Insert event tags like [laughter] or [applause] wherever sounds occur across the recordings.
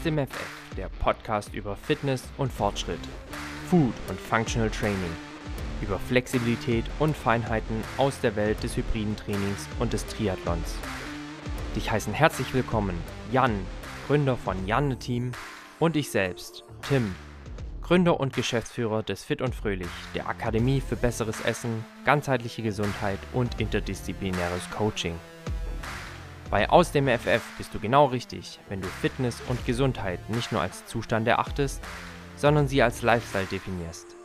Aus dem FF, der Podcast über Fitness und Fortschritt, Food und Functional Training, über Flexibilität und Feinheiten aus der Welt des hybriden Trainings und des Triathlons. Dich heißen herzlich willkommen Jan, Gründer von Janne Team und ich selbst, Tim, Gründer und Geschäftsführer des Fit und Fröhlich, der Akademie für besseres Essen, ganzheitliche Gesundheit und interdisziplinäres Coaching. Bei Aus dem FF bist du genau richtig, wenn du Fitness und Gesundheit nicht nur als Zustand erachtest, sondern sie als Lifestyle definierst.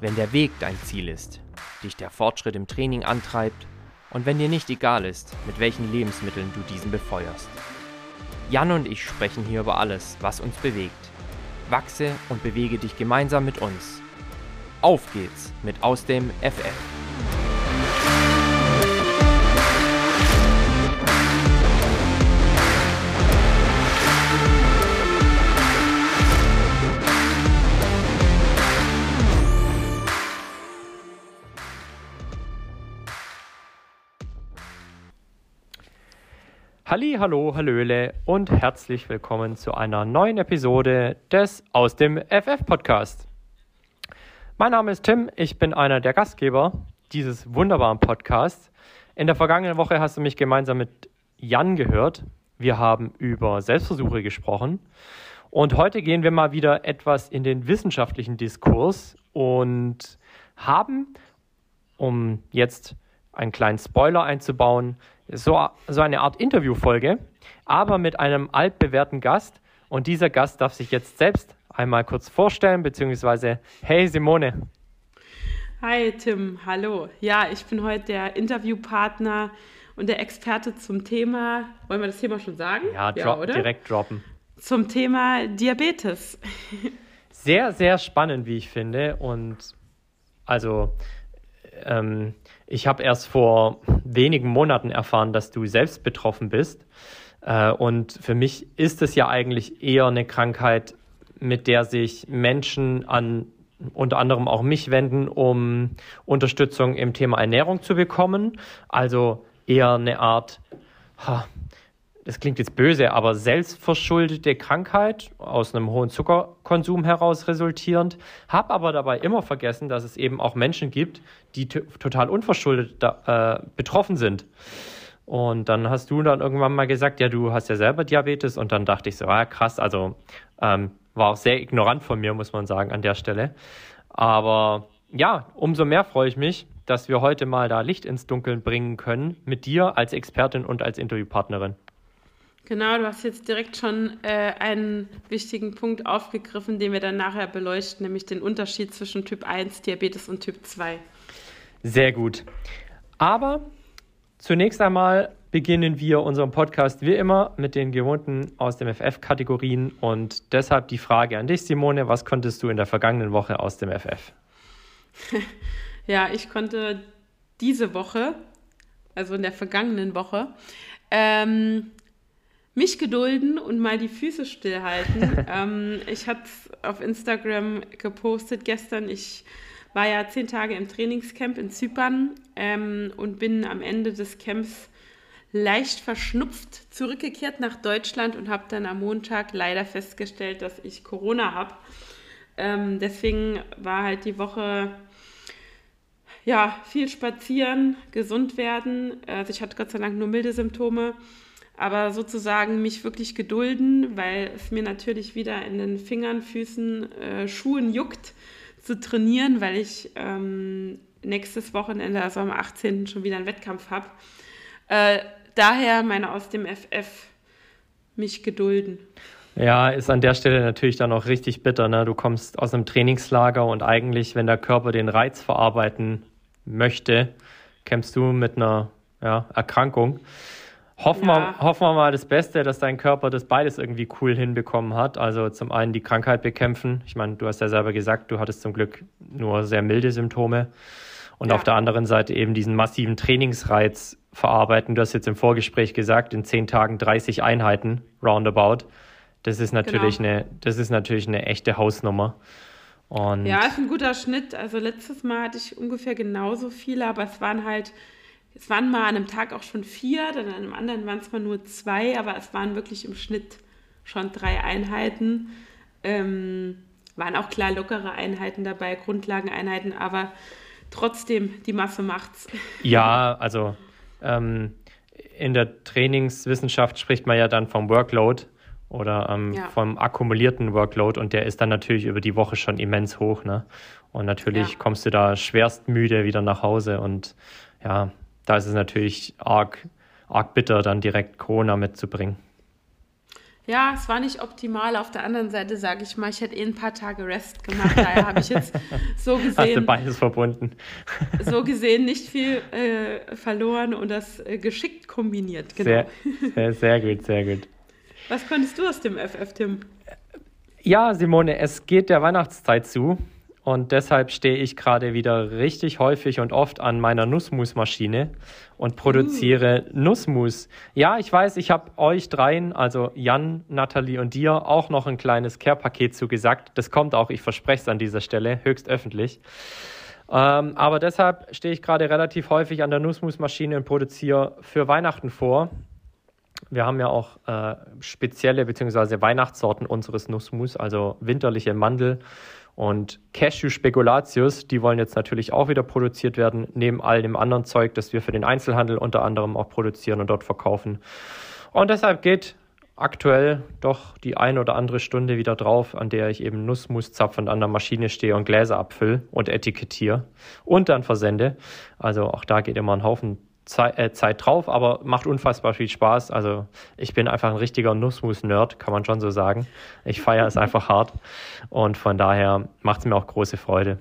Wenn der Weg dein Ziel ist, dich der Fortschritt im Training antreibt und wenn dir nicht egal ist, mit welchen Lebensmitteln du diesen befeuerst. Jan und ich sprechen hier über alles, was uns bewegt. Wachse und bewege dich gemeinsam mit uns. Auf geht's mit Aus dem FF. Halli, hallo, hallöle und herzlich willkommen zu einer neuen Episode des Aus dem FF Podcast. Mein Name ist Tim, ich bin einer der Gastgeber dieses wunderbaren Podcasts. In der vergangenen Woche hast du mich gemeinsam mit Jan gehört. Wir haben über Selbstversuche gesprochen und heute gehen wir mal wieder etwas in den wissenschaftlichen Diskurs und haben, um jetzt einen kleinen Spoiler einzubauen, so, so eine Art Interviewfolge, aber mit einem altbewährten Gast. Und dieser Gast darf sich jetzt selbst einmal kurz vorstellen, beziehungsweise, hey Simone. Hi Tim, hallo. Ja, ich bin heute der Interviewpartner und der Experte zum Thema, wollen wir das Thema schon sagen? Ja, ja oder? direkt droppen. Zum Thema Diabetes. Sehr, sehr spannend, wie ich finde. Und also ähm, ich habe erst vor wenigen Monaten erfahren, dass du selbst betroffen bist. Äh, und für mich ist es ja eigentlich eher eine Krankheit, mit der sich Menschen an unter anderem auch mich wenden, um Unterstützung im Thema Ernährung zu bekommen. Also eher eine Art, das klingt jetzt böse, aber selbstverschuldete Krankheit aus einem hohen Zuckerkonsum heraus resultierend. Habe aber dabei immer vergessen, dass es eben auch Menschen gibt, die total unverschuldet da, äh, betroffen sind. Und dann hast du dann irgendwann mal gesagt, ja, du hast ja selber Diabetes. Und dann dachte ich so, ah, krass, also ähm, war auch sehr ignorant von mir, muss man sagen, an der Stelle. Aber ja, umso mehr freue ich mich, dass wir heute mal da Licht ins Dunkeln bringen können mit dir als Expertin und als Interviewpartnerin. Genau, du hast jetzt direkt schon äh, einen wichtigen Punkt aufgegriffen, den wir dann nachher beleuchten, nämlich den Unterschied zwischen Typ 1 Diabetes und Typ 2. Sehr gut. Aber zunächst einmal beginnen wir unseren Podcast wie immer mit den gewohnten aus dem FF-Kategorien und deshalb die Frage an dich, Simone, was konntest du in der vergangenen Woche aus dem FF? [laughs] ja, ich konnte diese Woche, also in der vergangenen Woche, ähm, mich gedulden und mal die Füße stillhalten. [laughs] ähm, ich hatte auf Instagram gepostet gestern, ich war ja zehn Tage im Trainingscamp in Zypern ähm, und bin am Ende des Camps leicht verschnupft zurückgekehrt nach Deutschland und habe dann am Montag leider festgestellt, dass ich Corona habe. Ähm, deswegen war halt die Woche ja viel spazieren, gesund werden. Also ich hatte Gott sei Dank nur milde Symptome aber sozusagen mich wirklich gedulden, weil es mir natürlich wieder in den Fingern, Füßen, äh, Schuhen juckt zu trainieren, weil ich ähm, nächstes Wochenende, also am 18. schon wieder einen Wettkampf habe. Äh, daher meine aus dem FF mich gedulden. Ja, ist an der Stelle natürlich dann auch richtig bitter. Ne? Du kommst aus einem Trainingslager und eigentlich, wenn der Körper den Reiz verarbeiten möchte, kämpfst du mit einer ja, Erkrankung. Hoffen, ja. wir, hoffen wir mal das Beste, dass dein Körper das beides irgendwie cool hinbekommen hat. Also zum einen die Krankheit bekämpfen. Ich meine, du hast ja selber gesagt, du hattest zum Glück nur sehr milde Symptome. Und ja. auf der anderen Seite eben diesen massiven Trainingsreiz verarbeiten. Du hast jetzt im Vorgespräch gesagt, in zehn Tagen 30 Einheiten roundabout. Das ist natürlich genau. eine, das ist natürlich eine echte Hausnummer. Und ja, ist ein guter Schnitt. Also letztes Mal hatte ich ungefähr genauso viele, aber es waren halt es waren mal an einem Tag auch schon vier, dann an einem anderen waren es mal nur zwei, aber es waren wirklich im Schnitt schon drei Einheiten. Ähm, waren auch klar lockere Einheiten dabei, Grundlageneinheiten, aber trotzdem, die Masse macht's. [laughs] Ja, also ähm, in der Trainingswissenschaft spricht man ja dann vom Workload oder ähm, ja. vom akkumulierten Workload und der ist dann natürlich über die Woche schon immens hoch. Ne? Und natürlich ja. kommst du da schwerst müde wieder nach Hause und ja, da ist es natürlich arg, arg bitter, dann direkt Corona mitzubringen. Ja, es war nicht optimal. Auf der anderen Seite sage ich mal, ich hätte eh ein paar Tage Rest gemacht. Daher habe ich jetzt so gesehen. [laughs] Hast du beides verbunden? [laughs] so gesehen nicht viel äh, verloren und das äh, geschickt kombiniert. Genau. Sehr, sehr, sehr gut, sehr gut. Was konntest du aus dem FF, Tim? Ja, Simone, es geht der Weihnachtszeit zu. Und deshalb stehe ich gerade wieder richtig häufig und oft an meiner Nussmusmaschine und produziere mm. Nussmus. Ja, ich weiß, ich habe euch dreien, also Jan, Nathalie und dir, auch noch ein kleines Care-Paket zugesagt. Das kommt auch, ich verspreche es an dieser Stelle, höchst öffentlich. Ähm, aber deshalb stehe ich gerade relativ häufig an der Nussmusmaschine und produziere für Weihnachten vor. Wir haben ja auch äh, spezielle bzw. Weihnachtssorten unseres Nussmus, also winterliche Mandel und Cashew Speculatius, die wollen jetzt natürlich auch wieder produziert werden, neben all dem anderen Zeug, das wir für den Einzelhandel unter anderem auch produzieren und dort verkaufen. Und deshalb geht aktuell doch die ein oder andere Stunde wieder drauf, an der ich eben Nussmus zapfend an der Maschine stehe und Gläser abfülle und etikettiere und dann versende. Also auch da geht immer ein Haufen Zeit, äh, Zeit drauf, aber macht unfassbar viel Spaß. Also ich bin einfach ein richtiger Nussmus-Nerd, kann man schon so sagen. Ich feiere es [laughs] einfach hart und von daher macht es mir auch große Freude.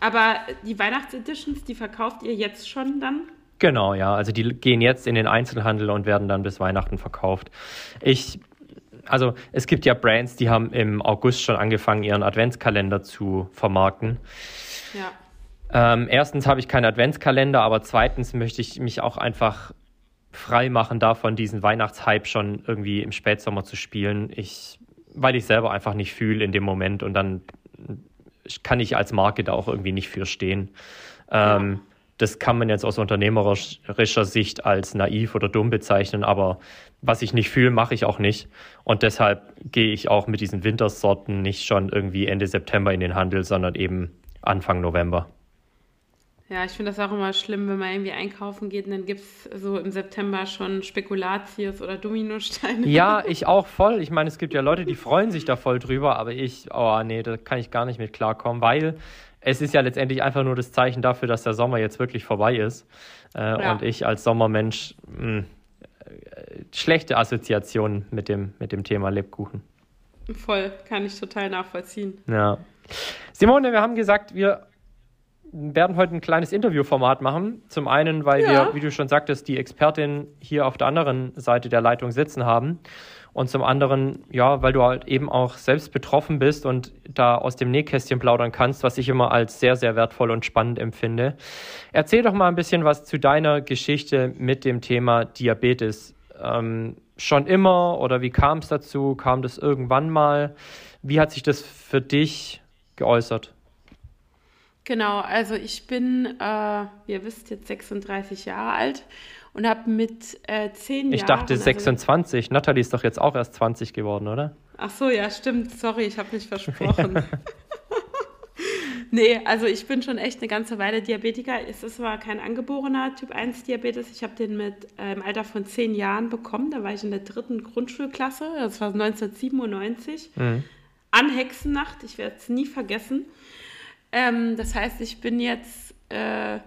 Aber die Weihnachtseditions, die verkauft ihr jetzt schon dann? Genau, ja. Also die gehen jetzt in den Einzelhandel und werden dann bis Weihnachten verkauft. Ich, also es gibt ja Brands, die haben im August schon angefangen, ihren Adventskalender zu vermarkten. Ja. Ähm, erstens habe ich keinen Adventskalender, aber zweitens möchte ich mich auch einfach frei machen davon, diesen Weihnachtshype schon irgendwie im Spätsommer zu spielen. Ich, weil ich selber einfach nicht fühle in dem Moment und dann kann ich als Marke da auch irgendwie nicht für stehen. Ähm, ja. Das kann man jetzt aus unternehmerischer Sicht als naiv oder dumm bezeichnen, aber was ich nicht fühle, mache ich auch nicht. Und deshalb gehe ich auch mit diesen Wintersorten nicht schon irgendwie Ende September in den Handel, sondern eben Anfang November. Ja, ich finde das auch immer schlimm, wenn man irgendwie einkaufen geht und dann gibt es so im September schon Spekulatius oder Dominosteine. Ja, [laughs] ich auch voll. Ich meine, es gibt ja Leute, die freuen sich da voll drüber, aber ich, oh nee, da kann ich gar nicht mit klarkommen, weil es ist ja letztendlich einfach nur das Zeichen dafür, dass der Sommer jetzt wirklich vorbei ist. Äh, ja. Und ich als Sommermensch mh, hm, äh, schlechte Assoziationen mit dem, mit dem Thema Lebkuchen. Voll, kann ich total nachvollziehen. Ja. Simone, wir haben gesagt, wir werden heute ein kleines Interviewformat machen. Zum einen, weil ja. wir, wie du schon sagtest, die Expertin hier auf der anderen Seite der Leitung sitzen haben. Und zum anderen, ja, weil du halt eben auch selbst betroffen bist und da aus dem Nähkästchen plaudern kannst, was ich immer als sehr, sehr wertvoll und spannend empfinde. Erzähl doch mal ein bisschen was zu deiner Geschichte mit dem Thema Diabetes. Ähm, schon immer oder wie kam es dazu? Kam das irgendwann mal? Wie hat sich das für dich geäußert? Genau, also ich bin, äh, ihr wisst, jetzt 36 Jahre alt und habe mit äh, 10 Jahren. Ich dachte 26. Also, Natalie ist doch jetzt auch erst 20 geworden, oder? Ach so, ja, stimmt. Sorry, ich habe mich [laughs] versprochen. [laughs] nee, also ich bin schon echt eine ganze Weile Diabetiker. Es ist zwar kein angeborener Typ 1 Diabetes. Ich habe den mit äh, im Alter von 10 Jahren bekommen. Da war ich in der dritten Grundschulklasse. Das war 1997. Mhm. An Hexennacht. Ich werde es nie vergessen. Ähm, das heißt, ich bin jetzt äh,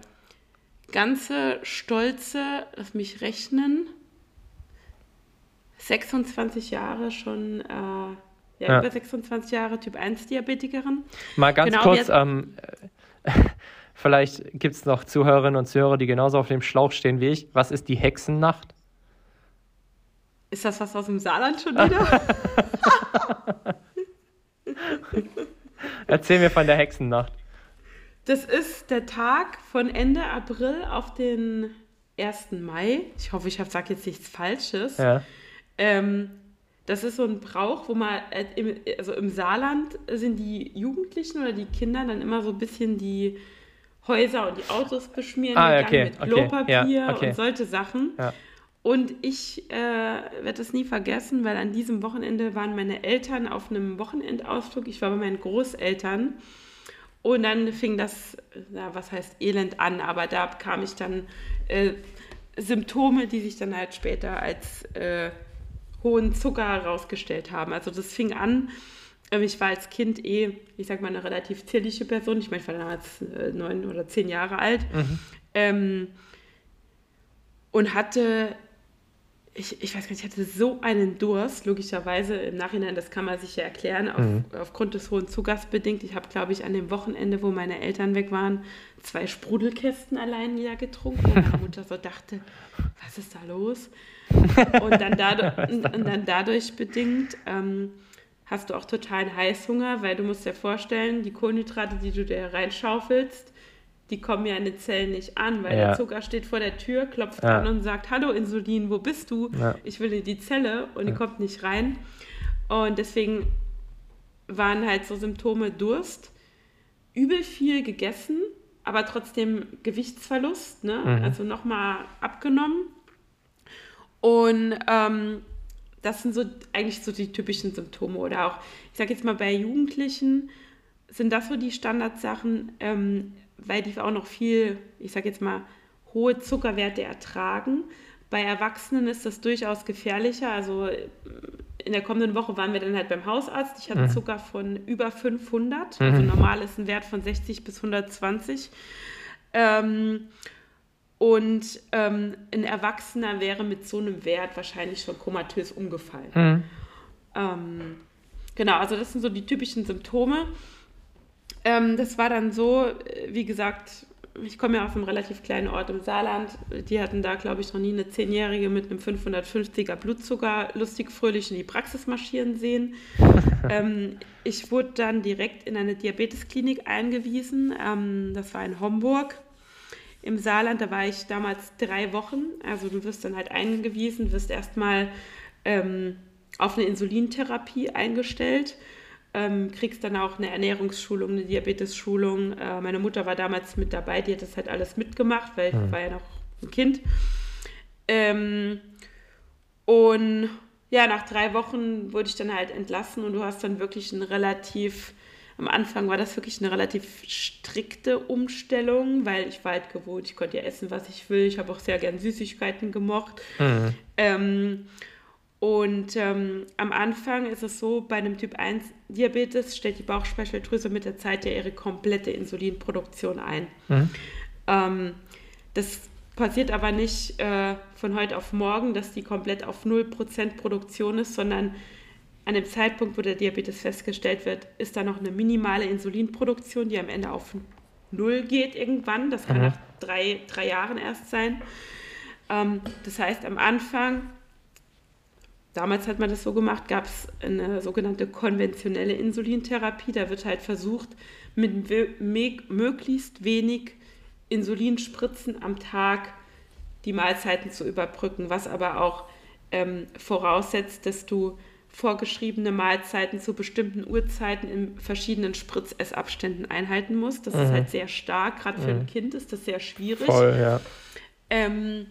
ganze stolze, lass mich rechnen, 26 Jahre schon, äh, ja, ja, über 26 Jahre Typ 1 Diabetikerin. Mal ganz genau, kurz, ähm, [laughs] vielleicht gibt es noch Zuhörerinnen und Zuhörer, die genauso auf dem Schlauch stehen wie ich. Was ist die Hexennacht? Ist das was aus dem Saarland schon wieder? [laughs] [laughs] Erzähl mir von der Hexennacht. Das ist der Tag von Ende April auf den 1. Mai. Ich hoffe, ich sage jetzt nichts Falsches. Ja. Ähm, das ist so ein Brauch, wo man, äh, im, also im Saarland sind die Jugendlichen oder die Kinder dann immer so ein bisschen die Häuser und die Autos beschmieren, ah, okay, mit Klopapier okay, ja, okay. und solche Sachen. Ja. Und ich äh, werde es nie vergessen, weil an diesem Wochenende waren meine Eltern auf einem Wochenendausflug. Ich war bei meinen Großeltern. Und dann fing das, ja, was heißt Elend an, aber da kam ich dann äh, Symptome, die sich dann halt später als äh, hohen Zucker herausgestellt haben. Also das fing an, ähm, ich war als Kind eh, ich sag mal, eine relativ zierliche Person. Ich meine, ich war damals äh, neun oder zehn Jahre alt. Mhm. Ähm, und hatte ich, ich weiß gar nicht, ich hatte so einen Durst, logischerweise im Nachhinein, das kann man sich ja erklären, auf, mhm. aufgrund des hohen Zuckers bedingt. Ich habe, glaube ich, an dem Wochenende, wo meine Eltern weg waren, zwei Sprudelkästen allein wieder getrunken. Und meine Mutter so dachte, was ist da los? Und dann, [laughs] dadurch, und dann dadurch bedingt ähm, hast du auch totalen Heißhunger, weil du musst dir vorstellen, die Kohlenhydrate, die du dir reinschaufelst, die kommen ja in den Zellen nicht an, weil ja. der Zucker steht vor der Tür, klopft ja. an und sagt, hallo Insulin, wo bist du? Ja. Ich will in die Zelle und die kommt nicht rein. Und deswegen waren halt so Symptome Durst, übel viel gegessen, aber trotzdem Gewichtsverlust, ne? Mhm. also nochmal abgenommen. Und ähm, das sind so eigentlich so die typischen Symptome. Oder auch, ich sage jetzt mal, bei Jugendlichen sind das so die Standardsachen. Ähm, weil die auch noch viel, ich sage jetzt mal, hohe Zuckerwerte ertragen. Bei Erwachsenen ist das durchaus gefährlicher. Also in der kommenden Woche waren wir dann halt beim Hausarzt. Ich hatte mhm. Zucker von über 500. Mhm. Also normal ist ein Wert von 60 bis 120. Ähm, und ähm, ein Erwachsener wäre mit so einem Wert wahrscheinlich schon komatös umgefallen. Mhm. Ähm, genau, also das sind so die typischen Symptome. Ähm, das war dann so, äh, wie gesagt, ich komme ja aus einem relativ kleinen Ort im Saarland. Die hatten da, glaube ich, noch nie eine Zehnjährige mit einem 550er Blutzucker lustig fröhlich in die Praxis marschieren sehen. [laughs] ähm, ich wurde dann direkt in eine Diabetesklinik eingewiesen. Ähm, das war in Homburg im Saarland. Da war ich damals drei Wochen. Also du wirst dann halt eingewiesen, wirst erstmal ähm, auf eine Insulintherapie eingestellt ähm, kriegst dann auch eine Ernährungsschulung, eine Diabetes-Schulung. Äh, meine Mutter war damals mit dabei, die hat das halt alles mitgemacht, weil ich mhm. war ja noch ein Kind. Ähm, und ja, nach drei Wochen wurde ich dann halt entlassen und du hast dann wirklich ein relativ, am Anfang war das wirklich eine relativ strikte Umstellung, weil ich war halt gewohnt, ich konnte ja essen, was ich will. Ich habe auch sehr gern Süßigkeiten gemocht. Mhm. Ähm, und ähm, am Anfang ist es so, bei einem Typ 1 Diabetes stellt die Bauchspeicheldrüse mit der Zeit ja ihre komplette Insulinproduktion ein. Mhm. Ähm, das passiert aber nicht äh, von heute auf morgen, dass die komplett auf 0% Produktion ist, sondern an dem Zeitpunkt, wo der Diabetes festgestellt wird, ist da noch eine minimale Insulinproduktion, die am Ende auf 0 geht irgendwann. Das kann mhm. nach drei, drei Jahren erst sein. Ähm, das heißt, am Anfang damals hat man das so gemacht, gab es eine sogenannte konventionelle Insulintherapie. Da wird halt versucht, mit möglichst wenig Insulinspritzen am Tag die Mahlzeiten zu überbrücken, was aber auch ähm, voraussetzt, dass du vorgeschriebene Mahlzeiten zu bestimmten Uhrzeiten in verschiedenen Spritzessabständen einhalten musst. Das mhm. ist halt sehr stark, gerade für mhm. ein Kind ist das sehr schwierig. Voll, ja. Ähm,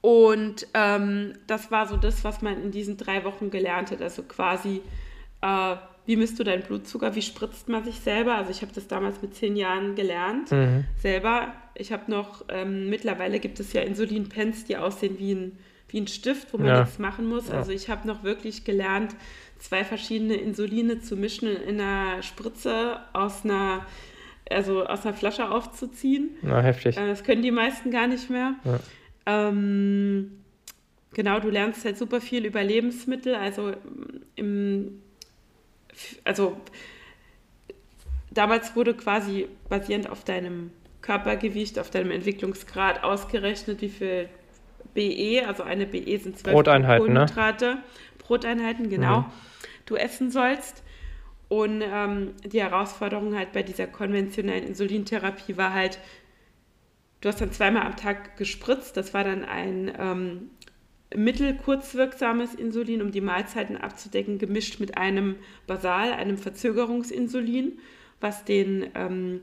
und ähm, das war so das, was man in diesen drei Wochen gelernt hat. Also quasi, äh, wie misst du deinen Blutzucker, wie spritzt man sich selber? Also ich habe das damals mit zehn Jahren gelernt, mhm. selber. Ich habe noch, ähm, mittlerweile gibt es ja Insulinpens, die aussehen wie ein, wie ein Stift, wo man ja. nichts machen muss. Also ich habe noch wirklich gelernt, zwei verschiedene Insuline zu mischen in einer Spritze aus einer also aus einer Flasche aufzuziehen. Na, heftig. Äh, das können die meisten gar nicht mehr. Ja. Ähm, genau, du lernst halt super viel über Lebensmittel, also im, also damals wurde quasi basierend auf deinem Körpergewicht, auf deinem Entwicklungsgrad ausgerechnet, wie viel BE, also eine BE sind zwölf Broteinheiten, ne? Kohlenhydrate, ne? Broteinheiten, genau, mhm. du essen sollst. Und ähm, die Herausforderung halt bei dieser konventionellen Insulintherapie war halt, Du hast dann zweimal am Tag gespritzt. Das war dann ein ähm, mittelkurzwirksames Insulin, um die Mahlzeiten abzudecken, gemischt mit einem Basal, einem Verzögerungsinsulin, was den ähm,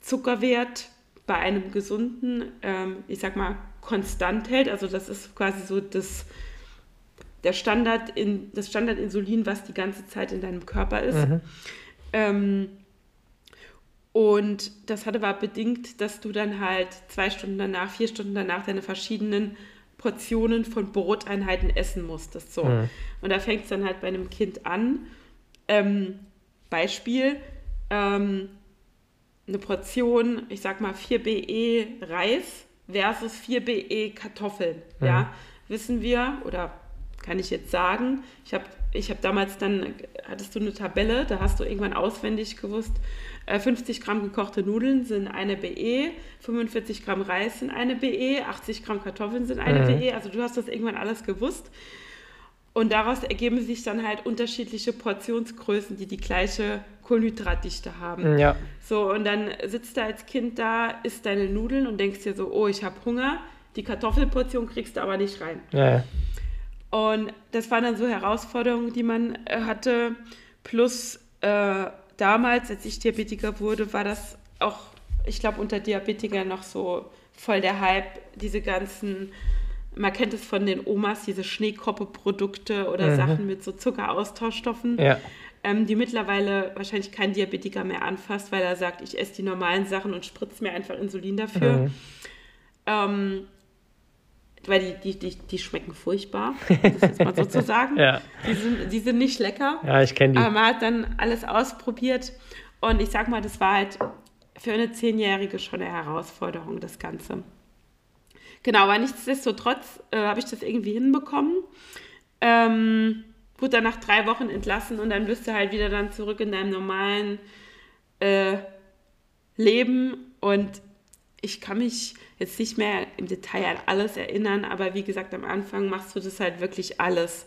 Zuckerwert bei einem gesunden, ähm, ich sag mal, konstant hält. Also das ist quasi so das, der Standard in, das Standardinsulin, was die ganze Zeit in deinem Körper ist. Mhm. Ähm, und das hat aber bedingt, dass du dann halt zwei Stunden danach, vier Stunden danach deine verschiedenen Portionen von Broteinheiten essen musstest. So. Mhm. Und da fängt es dann halt bei einem Kind an. Ähm, Beispiel, ähm, eine Portion, ich sag mal 4 BE Reis versus 4 BE Kartoffeln. Mhm. Ja, wissen wir oder kann ich jetzt sagen, ich habe ich hab damals dann, hattest du eine Tabelle, da hast du irgendwann auswendig gewusst, 50 äh, Gramm gekochte Nudeln sind eine BE, 45 Gramm Reis sind eine BE, 80 Gramm Kartoffeln sind eine mhm. BE. Also du hast das irgendwann alles gewusst. Und daraus ergeben sich dann halt unterschiedliche Portionsgrößen, die die gleiche Kohlenhydratdichte haben. Ja. So, und dann sitzt du als Kind da, isst deine Nudeln und denkst dir so, oh, ich habe Hunger. Die Kartoffelportion kriegst du aber nicht rein. Ja, ja. Und das waren dann so Herausforderungen, die man äh, hatte. Plus äh, damals, als ich Diabetiker wurde, war das auch, ich glaube, unter Diabetikern noch so voll der Hype, diese ganzen, man kennt es von den Omas, diese Schneekoppe-Produkte oder mhm. Sachen mit so Zuckeraustauschstoffen, ja. ähm, die mittlerweile wahrscheinlich kein Diabetiker mehr anfasst, weil er sagt, ich esse die normalen Sachen und spritze mir einfach Insulin dafür. Mhm. Ähm, weil die, die, die, die schmecken furchtbar, das ist mal so zu sagen. [laughs] ja. die, sind, die sind nicht lecker. Ja, ich kenne die. Aber man hat dann alles ausprobiert und ich sag mal, das war halt für eine Zehnjährige schon eine Herausforderung, das Ganze. Genau, aber nichtsdestotrotz äh, habe ich das irgendwie hinbekommen. Ähm, wurde dann nach drei Wochen entlassen und dann bist du halt wieder dann zurück in deinem normalen äh, Leben und ich kann mich jetzt nicht mehr im Detail an alles erinnern, aber wie gesagt, am Anfang machst du das halt wirklich alles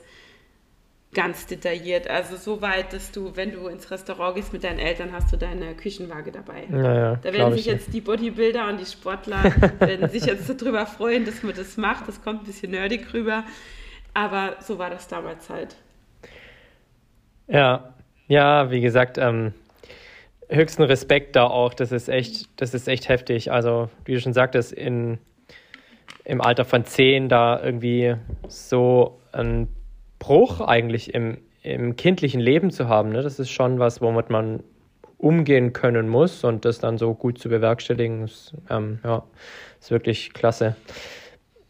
ganz detailliert. Also so weit, dass du, wenn du ins Restaurant gehst mit deinen Eltern, hast du deine Küchenwaage dabei. Naja, da werden sich jetzt die Bodybuilder und die Sportler werden [laughs] sich jetzt darüber freuen, dass man das macht. Das kommt ein bisschen nerdig rüber. Aber so war das damals halt. Ja, ja, wie gesagt, ähm, höchsten Respekt da auch. Das ist echt, das ist echt heftig. Also, wie du schon sagtest, in, im Alter von zehn da irgendwie so ein Bruch eigentlich im, im kindlichen Leben zu haben, ne? das ist schon was, womit man umgehen können muss und das dann so gut zu bewerkstelligen, ist, ähm, ja, ist wirklich klasse.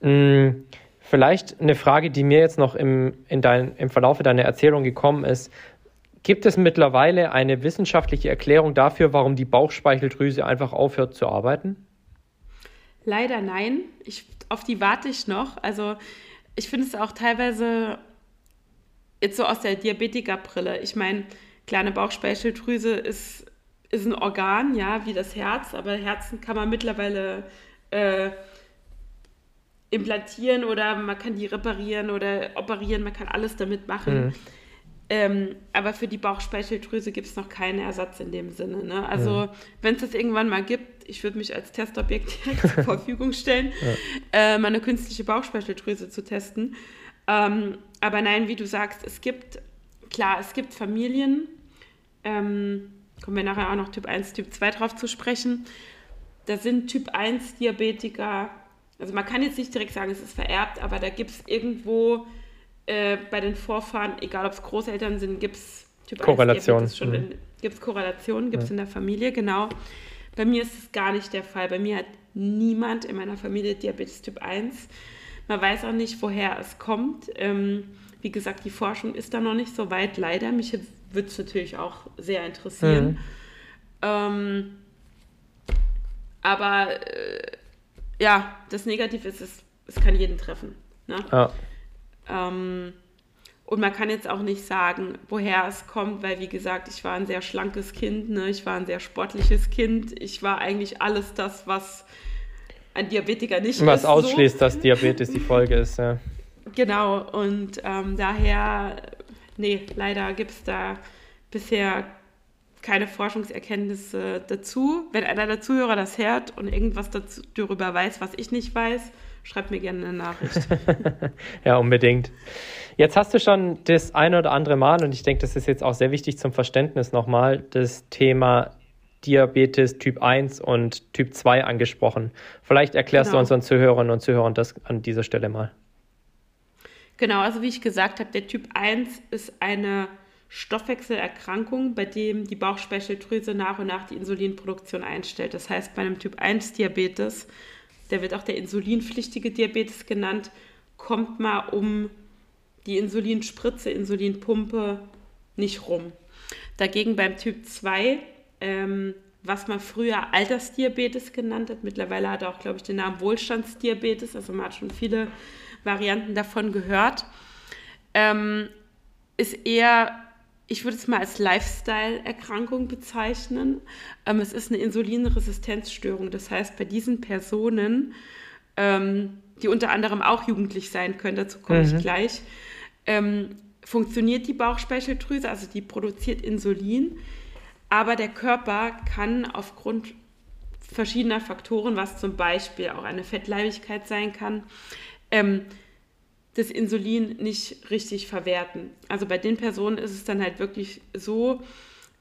Hm, vielleicht eine Frage, die mir jetzt noch im, in dein, im Verlauf deiner Erzählung gekommen ist. Gibt es mittlerweile eine wissenschaftliche Erklärung dafür, warum die Bauchspeicheldrüse einfach aufhört zu arbeiten? Leider nein. Ich, auf die warte ich noch. Also ich finde es auch teilweise jetzt so aus der Diabetikerbrille. Ich meine, kleine Bauchspeicheldrüse ist, ist ein Organ, ja, wie das Herz, aber Herzen kann man mittlerweile äh, implantieren oder man kann die reparieren oder operieren, man kann alles damit machen. Mhm. Ähm, aber für die Bauchspeicheldrüse gibt es noch keinen Ersatz in dem Sinne. Ne? Also, ja. wenn es das irgendwann mal gibt, ich würde mich als Testobjekt direkt [laughs] zur Verfügung stellen, ja. äh, meine künstliche Bauchspeicheldrüse zu testen. Ähm, aber nein, wie du sagst, es gibt, klar, es gibt Familien, ähm, kommen wir nachher auch noch Typ 1, Typ 2 drauf zu sprechen. Da sind Typ 1 Diabetiker, also man kann jetzt nicht direkt sagen, es ist vererbt, aber da gibt es irgendwo äh, bei den Vorfahren, egal ob es Großeltern sind, gibt es Typ Korrelation. 1 schon mhm. gibt es Korrelationen, gibt es ja. in der Familie, genau. Bei mir ist es gar nicht der Fall. Bei mir hat niemand in meiner Familie Diabetes Typ 1. Man weiß auch nicht, woher es kommt. Ähm, wie gesagt, die Forschung ist da noch nicht so weit, leider. Mich würde es natürlich auch sehr interessieren. Mhm. Ähm, aber äh, ja, das Negative ist, es, es kann jeden treffen. Ne? Ja. Ähm, und man kann jetzt auch nicht sagen, woher es kommt, weil wie gesagt, ich war ein sehr schlankes Kind, ne? ich war ein sehr sportliches Kind, ich war eigentlich alles das, was ein Diabetiker nicht was ist. Was ausschließt, so. dass Diabetes die Folge ist, ja. Genau, und ähm, daher, nee, leider gibt es da bisher keine Forschungserkenntnisse dazu. Wenn einer der Zuhörer das hört und irgendwas dazu, darüber weiß, was ich nicht weiß, schreibt mir gerne eine Nachricht. [laughs] ja, unbedingt. Jetzt hast du schon das eine oder andere Mal, und ich denke, das ist jetzt auch sehr wichtig zum Verständnis nochmal, das Thema Diabetes Typ 1 und Typ 2 angesprochen. Vielleicht erklärst genau. du unseren Zuhörerinnen und Zuhörern das an dieser Stelle mal. Genau, also wie ich gesagt habe, der Typ 1 ist eine Stoffwechselerkrankung, bei dem die Bauchspeicheldrüse nach und nach die Insulinproduktion einstellt. Das heißt, bei einem Typ 1 Diabetes, der wird auch der insulinpflichtige Diabetes genannt, kommt man um die Insulinspritze, Insulinpumpe nicht rum. Dagegen beim Typ 2, ähm, was man früher Altersdiabetes genannt hat, mittlerweile hat er auch, glaube ich, den Namen Wohlstandsdiabetes, also man hat schon viele Varianten davon gehört, ähm, ist eher, ich würde es mal als Lifestyle-Erkrankung bezeichnen. Ähm, es ist eine Insulinresistenzstörung. Das heißt, bei diesen Personen, ähm, die unter anderem auch jugendlich sein können, dazu komme mhm. ich gleich, ähm, funktioniert die Bauchspeicheldrüse, also die produziert Insulin, aber der Körper kann aufgrund verschiedener Faktoren, was zum Beispiel auch eine Fettleibigkeit sein kann, ähm, das Insulin nicht richtig verwerten. Also bei den Personen ist es dann halt wirklich so,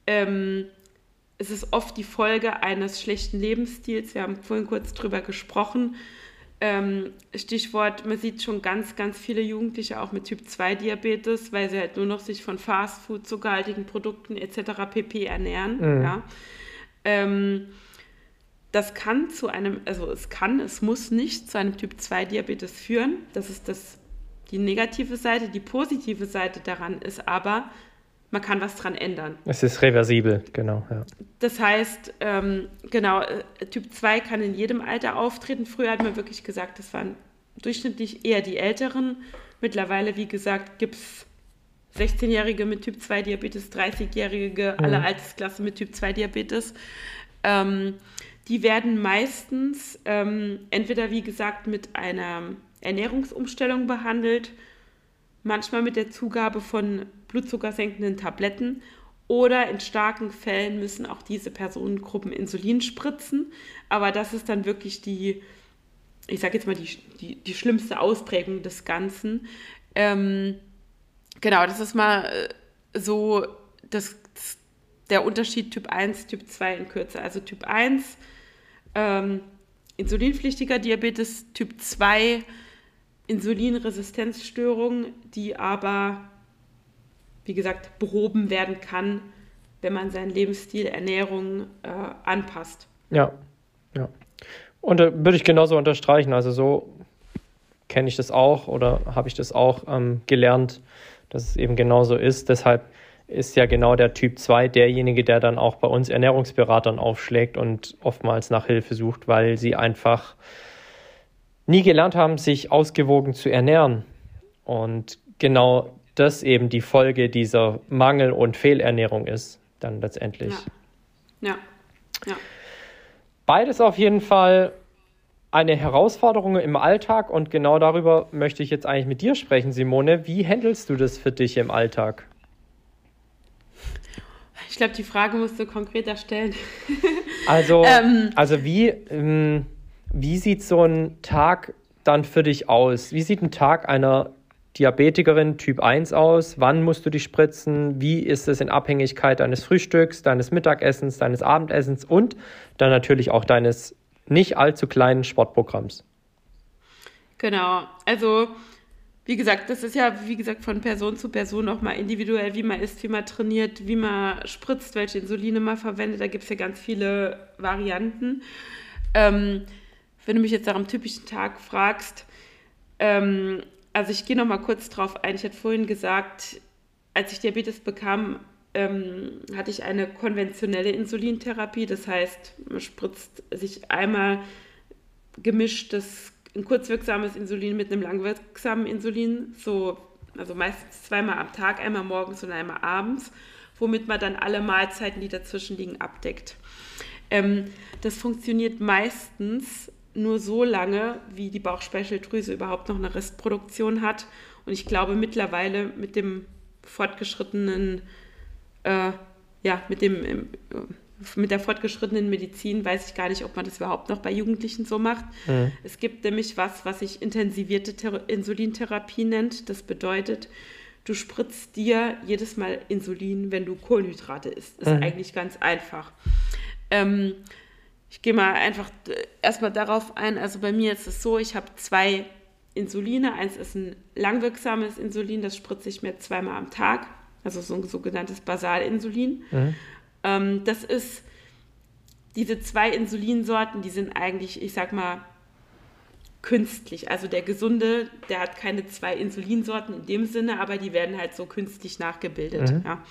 ähm, es ist oft die Folge eines schlechten Lebensstils. Wir haben vorhin kurz drüber gesprochen. Ähm, Stichwort, man sieht schon ganz, ganz viele Jugendliche auch mit Typ 2 Diabetes, weil sie halt nur noch sich von Fastfood, zuckerhaltigen Produkten etc. pp. ernähren. Mhm. Ja. Ähm, das kann zu einem, also es kann, es muss nicht zu einem Typ 2 Diabetes führen. Das ist das, die negative Seite. Die positive Seite daran ist aber, man kann was dran ändern. Es ist reversibel, genau. Ja. Das heißt, ähm, genau, äh, Typ 2 kann in jedem Alter auftreten. Früher hat man wirklich gesagt, das waren durchschnittlich eher die Älteren. Mittlerweile, wie gesagt, gibt es 16-Jährige mit Typ 2 Diabetes, 30-Jährige, mhm. alle Altersklassen mit Typ 2 Diabetes. Ähm, die werden meistens ähm, entweder, wie gesagt, mit einer Ernährungsumstellung behandelt, manchmal mit der Zugabe von blutzuckersenkenden Tabletten oder in starken Fällen müssen auch diese Personengruppen Insulin spritzen. Aber das ist dann wirklich die, ich sage jetzt mal, die, die, die schlimmste Ausprägung des Ganzen. Ähm, genau, das ist mal äh, so das, der Unterschied Typ 1, Typ 2 in Kürze. Also Typ 1, ähm, insulinpflichtiger Diabetes, Typ 2, Insulinresistenzstörung, die aber wie gesagt, behoben werden kann, wenn man seinen Lebensstil, Ernährung äh, anpasst. Ja, ja. Und da würde ich genauso unterstreichen. Also so kenne ich das auch oder habe ich das auch ähm, gelernt, dass es eben genauso ist. Deshalb ist ja genau der Typ 2 derjenige, der dann auch bei uns Ernährungsberatern aufschlägt und oftmals nach Hilfe sucht, weil sie einfach nie gelernt haben, sich ausgewogen zu ernähren. Und genau das eben die Folge dieser Mangel- und Fehlernährung ist, dann letztendlich. Ja. ja. ja. Beides auf jeden Fall eine Herausforderung im Alltag und genau darüber möchte ich jetzt eigentlich mit dir sprechen, Simone. Wie handelst du das für dich im Alltag? Ich glaube, die Frage musst du konkreter stellen. also, [laughs] ähm, also wie, ähm, wie sieht so ein Tag dann für dich aus? Wie sieht ein Tag einer Diabetikerin Typ 1 aus? Wann musst du dich spritzen? Wie ist es in Abhängigkeit deines Frühstücks, deines Mittagessens, deines Abendessens und dann natürlich auch deines nicht allzu kleinen Sportprogramms? Genau, also wie gesagt, das ist ja, wie gesagt, von Person zu Person auch mal individuell, wie man isst, wie man trainiert, wie man spritzt, welche Insuline man verwendet. Da gibt es ja ganz viele Varianten. Ähm, wenn du mich jetzt nach einem typischen Tag fragst, ähm, also ich gehe noch mal kurz drauf ein. Ich hatte vorhin gesagt, als ich Diabetes bekam, ähm, hatte ich eine konventionelle Insulintherapie. Das heißt, man spritzt sich einmal gemischtes, ein kurzwirksames Insulin mit einem langwirksamen Insulin, so, also meistens zweimal am Tag, einmal morgens und einmal abends, womit man dann alle Mahlzeiten, die dazwischen liegen, abdeckt. Ähm, das funktioniert meistens nur so lange, wie die Bauchspeicheldrüse überhaupt noch eine Restproduktion hat. Und ich glaube mittlerweile mit dem fortgeschrittenen, äh, ja, mit dem, äh, mit der fortgeschrittenen Medizin weiß ich gar nicht, ob man das überhaupt noch bei Jugendlichen so macht. Mhm. Es gibt nämlich was, was sich intensivierte Thera Insulintherapie nennt. Das bedeutet, du spritzt dir jedes Mal Insulin, wenn du Kohlenhydrate isst. Ist mhm. eigentlich ganz einfach. Ähm, ich gehe mal einfach erstmal darauf ein. Also bei mir ist es so, ich habe zwei Insuline. Eins ist ein langwirksames Insulin, das spritze ich mir zweimal am Tag, also so ein sogenanntes Basalinsulin. Mhm. Ähm, das ist, diese zwei Insulinsorten, die sind eigentlich, ich sag mal, künstlich. Also der Gesunde, der hat keine zwei Insulinsorten in dem Sinne, aber die werden halt so künstlich nachgebildet. Mhm. Ja.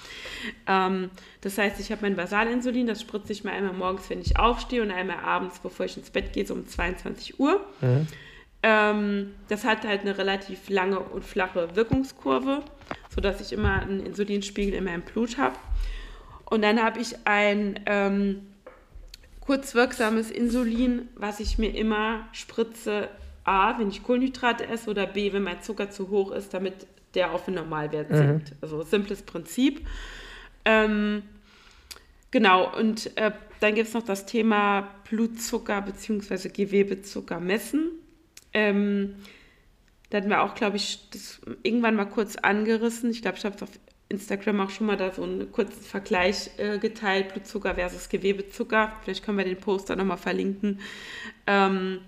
Ähm, das heißt, ich habe mein Basalinsulin, das spritze ich mir einmal morgens, wenn ich aufstehe und einmal abends, bevor ich ins Bett gehe, so um 22 Uhr. Mhm. Ähm, das hat halt eine relativ lange und flache Wirkungskurve, sodass ich immer einen Insulinspiegel in meinem Blut habe. Und dann habe ich ein ähm, kurzwirksames Insulin, was ich mir immer spritze, A, wenn ich Kohlenhydrate esse oder B, wenn mein Zucker zu hoch ist, damit der auf den Normalwert mhm. sinkt. Mhm. Also simples Prinzip. Ähm, genau, und äh, dann gibt es noch das Thema Blutzucker bzw. Gewebezucker messen. Ähm, da hatten wir auch, glaube ich, das irgendwann mal kurz angerissen. Ich glaube, ich habe es auf Instagram auch schon mal da so einen kurzen Vergleich äh, geteilt, Blutzucker versus Gewebezucker. Vielleicht können wir den Poster nochmal verlinken. Ähm,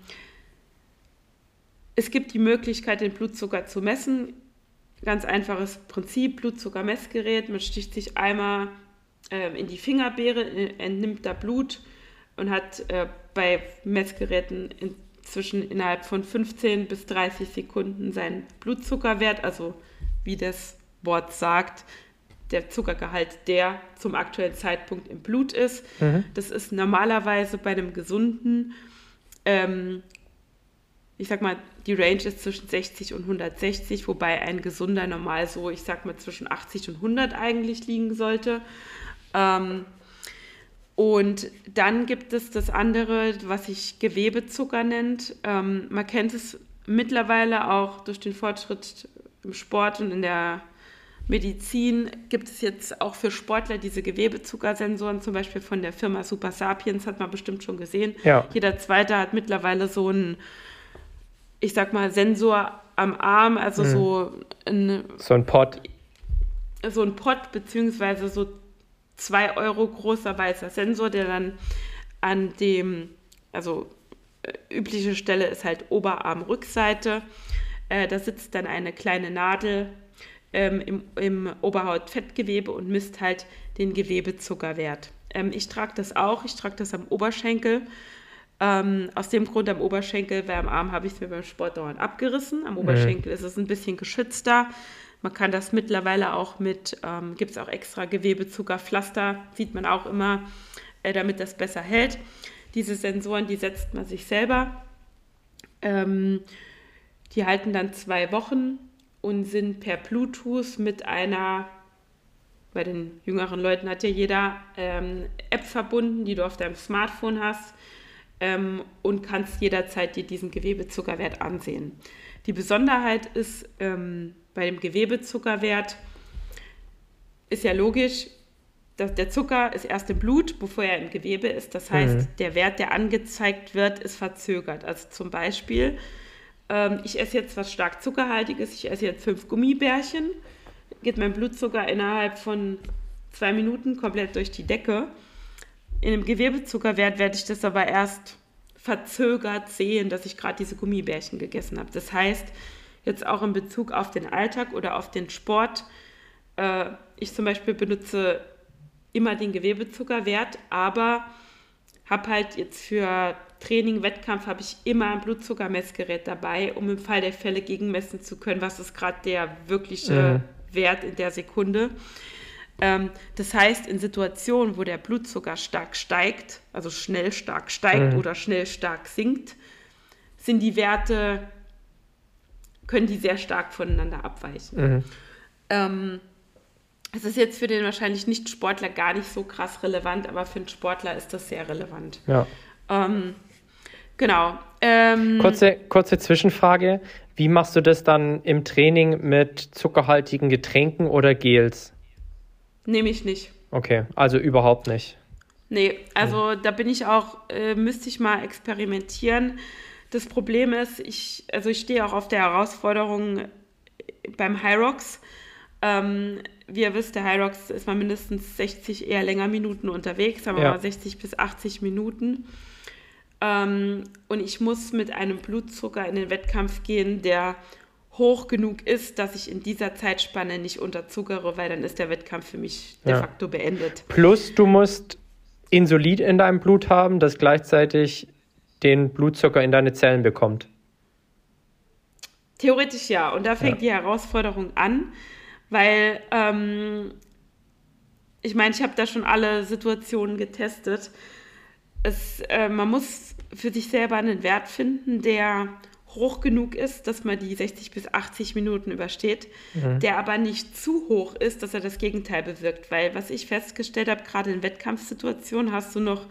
es gibt die Möglichkeit, den Blutzucker zu messen. Ganz einfaches Prinzip, Blutzuckermessgerät. Man sticht sich einmal äh, in die Fingerbeere, entnimmt da Blut und hat äh, bei Messgeräten in zwischen innerhalb von 15 bis 30 Sekunden seinen Blutzuckerwert, also wie das Wort sagt, der Zuckergehalt, der zum aktuellen Zeitpunkt im Blut ist. Mhm. Das ist normalerweise bei einem gesunden, ähm, ich sag mal, die Range ist zwischen 60 und 160, wobei ein gesunder normal so, ich sag mal, zwischen 80 und 100 eigentlich liegen sollte. Ähm, und dann gibt es das andere, was sich Gewebezucker nennt. Ähm, man kennt es mittlerweile auch durch den Fortschritt im Sport und in der Medizin gibt es jetzt auch für Sportler diese Gewebezuckersensoren, zum Beispiel von der Firma Super Sapiens, hat man bestimmt schon gesehen. Ja. Jeder zweite hat mittlerweile so einen, ich sag mal, Sensor am Arm, also mhm. so ein. So ein Pod. So ein Pod, beziehungsweise so 2 Euro großer weißer Sensor, der dann an dem, also äh, übliche Stelle ist halt Oberarm-Rückseite. Äh, da sitzt dann eine kleine Nadel ähm, im, im Oberhautfettgewebe und misst halt den Gewebezuckerwert. Ähm, ich trage das auch, ich trage das am Oberschenkel. Ähm, aus dem Grund am Oberschenkel, weil am Arm habe ich es mir beim Sport dauernd abgerissen. Am mhm. Oberschenkel mhm. ist es ein bisschen geschützter. Man kann das mittlerweile auch mit, ähm, gibt es auch extra Gewebezuckerpflaster, sieht man auch immer, äh, damit das besser hält. Diese Sensoren, die setzt man sich selber. Ähm, die halten dann zwei Wochen und sind per Bluetooth mit einer, bei den jüngeren Leuten hat ja jeder ähm, App verbunden, die du auf deinem Smartphone hast ähm, und kannst jederzeit dir diesen Gewebezuckerwert ansehen. Die Besonderheit ist, ähm, bei dem Gewebezuckerwert ist ja logisch, dass der Zucker ist erst im Blut, bevor er im Gewebe ist. Das heißt, mhm. der Wert, der angezeigt wird, ist verzögert. Also zum Beispiel, ähm, ich esse jetzt was stark zuckerhaltiges, ich esse jetzt fünf Gummibärchen, geht mein Blutzucker innerhalb von zwei Minuten komplett durch die Decke. In dem Gewebezuckerwert werde ich das aber erst verzögert sehen, dass ich gerade diese Gummibärchen gegessen habe. Das heißt, jetzt auch in Bezug auf den Alltag oder auf den Sport. Äh, ich zum Beispiel benutze immer den Gewebezuckerwert, aber habe halt jetzt für Training, Wettkampf habe ich immer ein Blutzuckermessgerät dabei, um im Fall der Fälle gegenmessen zu können, was ist gerade der wirkliche mhm. Wert in der Sekunde. Ähm, das heißt, in Situationen, wo der Blutzucker stark steigt, also schnell stark steigt mhm. oder schnell stark sinkt, sind die Werte können die sehr stark voneinander abweichen. Mhm. Ähm, es ist jetzt für den wahrscheinlich Nicht-Sportler gar nicht so krass relevant, aber für einen Sportler ist das sehr relevant. Ja. Ähm, genau. Ähm, kurze, kurze Zwischenfrage. Wie machst du das dann im Training mit zuckerhaltigen Getränken oder Gels? Nehme ich nicht. Okay, also überhaupt nicht. Nee, also mhm. da bin ich auch, äh, müsste ich mal experimentieren. Das Problem ist, ich, also ich stehe auch auf der Herausforderung beim Hyrox. Ähm, wie ihr wisst, der High Rocks ist man mindestens 60, eher länger Minuten unterwegs, sagen wir Ja. mal 60 bis 80 Minuten. Ähm, und ich muss mit einem Blutzucker in den Wettkampf gehen, der hoch genug ist, dass ich in dieser Zeitspanne nicht unterzuckere, weil dann ist der Wettkampf für mich de Ja. facto beendet. Plus, du musst Insulin in deinem Blut haben, das gleichzeitig den Blutzucker in deine Zellen bekommt. Theoretisch ja. Und da fängt Ja. die Herausforderung an, weil ähm, ich meine, ich habe da schon alle Situationen getestet. Es, äh, man muss für sich selber einen Wert finden, der hoch genug ist, dass man die 60 bis 80 Minuten übersteht, der aber nicht zu hoch ist, dass er das Gegenteil bewirkt. Weil was ich festgestellt habe, gerade in Wettkampfsituationen hast du noch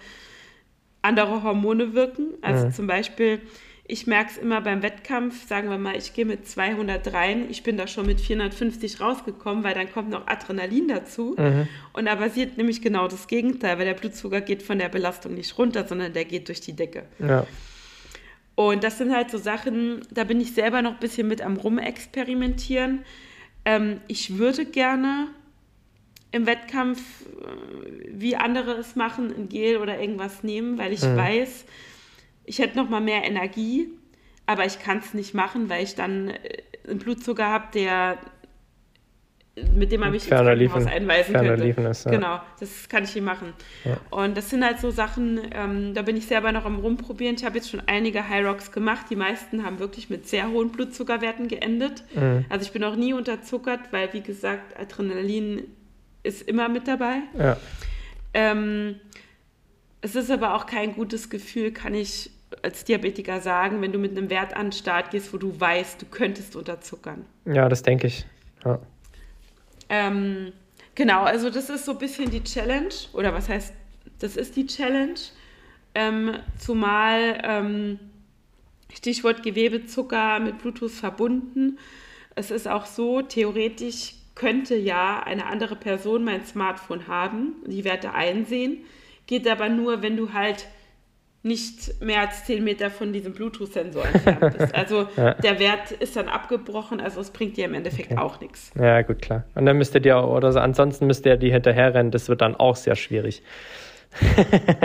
andere Hormone wirken. Also Mhm. zum Beispiel, ich merke es immer beim Wettkampf, sagen wir mal, ich gehe mit 200 rein, ich bin da schon mit 450 rausgekommen, weil dann kommt noch Adrenalin dazu. Mhm. Und da passiert nämlich genau das Gegenteil, weil der Blutzucker geht von der Belastung nicht runter, sondern der geht durch die Decke. Ja. Und das sind halt so Sachen, da bin ich selber noch ein bisschen mit am Rumexperimentieren. Ähm, ich würde gerne im Wettkampf, äh, wie andere es machen, ein Gel oder irgendwas nehmen, weil ich Mhm. weiß, ich hätte noch mal mehr Energie, aber ich kann es nicht machen, weil ich dann äh, einen Blutzucker habe, der mit dem man mich ins Ferner Krankenhaus liefen- einweisen ferner könnte. liefen ist, ja. Genau, das kann ich nicht machen. Ja. Und das sind halt so Sachen, ähm, da bin ich selber noch am Rumprobieren. Ich habe jetzt schon einige High Rocks gemacht. Die meisten haben wirklich mit sehr hohen Blutzuckerwerten geendet. Mhm. Also ich bin auch nie unterzuckert, weil, wie gesagt, Adrenalin ist immer mit dabei. Ja. Ähm, es ist aber auch kein gutes Gefühl, kann ich als Diabetiker sagen, wenn du mit einem Wert an den Start gehst, wo du weißt, du könntest unterzuckern. ja, das denke ich. Ja. Ähm, genau, also das ist so ein bisschen die Challenge, oder was heißt, das ist die Challenge, ähm, zumal ähm, Stichwort Gewebezucker mit Bluetooth verbunden. Es ist auch so, theoretisch könnte ja eine andere Person mein Smartphone haben, die Werte einsehen, geht aber nur, wenn du halt nicht mehr als 10 Meter von diesem Bluetooth-Sensor entfernt bist. [laughs] Also Ja. der Wert ist dann abgebrochen, also es bringt dir im Endeffekt Okay. auch nichts. ja, gut, klar. Und dann müsstet ihr, oder so, ansonsten müsst ihr die hinterherrennen. Das wird dann auch sehr schwierig. [laughs]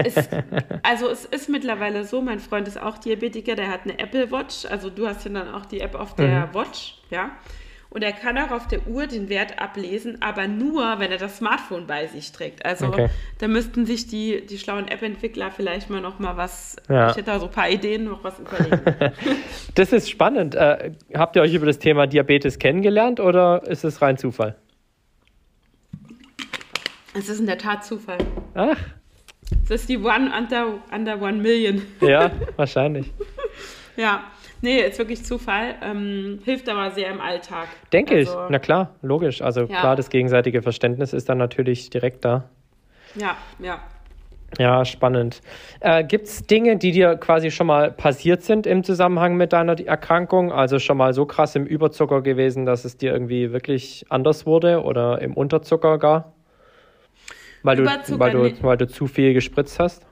Es, [laughs] also es ist mittlerweile so, mein Freund ist auch Diabetiker, der hat eine Apple Watch, also du hast ja dann auch die App auf der Mhm. Watch, ja. Und er kann auch auf der Uhr den Wert ablesen, aber nur, wenn er das Smartphone bei sich trägt. Also Okay. da müssten sich die, die schlauen App-Entwickler vielleicht mal noch mal was, Ja. ich hätte da so ein paar Ideen, noch was überlegen. [laughs] Das ist spannend. Äh, habt ihr euch über das Thema Diabetes kennengelernt oder ist es rein Zufall? Es ist in der Tat Zufall. Ach, Es ist die One under, under One Million. ja, [laughs] wahrscheinlich. Ja, nee, ist wirklich Zufall. Ähm, hilft aber sehr im Alltag. Denke Also, ich. Na klar, logisch. Also Ja. klar, das gegenseitige Verständnis ist dann natürlich direkt da. Ja, ja. Ja, spannend. Äh, Gibt es Dinge, die dir quasi schon mal passiert sind im Zusammenhang mit deiner Erkrankung? Also schon mal so krass im Überzucker gewesen, dass es dir irgendwie wirklich anders wurde oder im Unterzucker gar? Weil du, Überzucker weil, du, weil du zu viel gespritzt hast?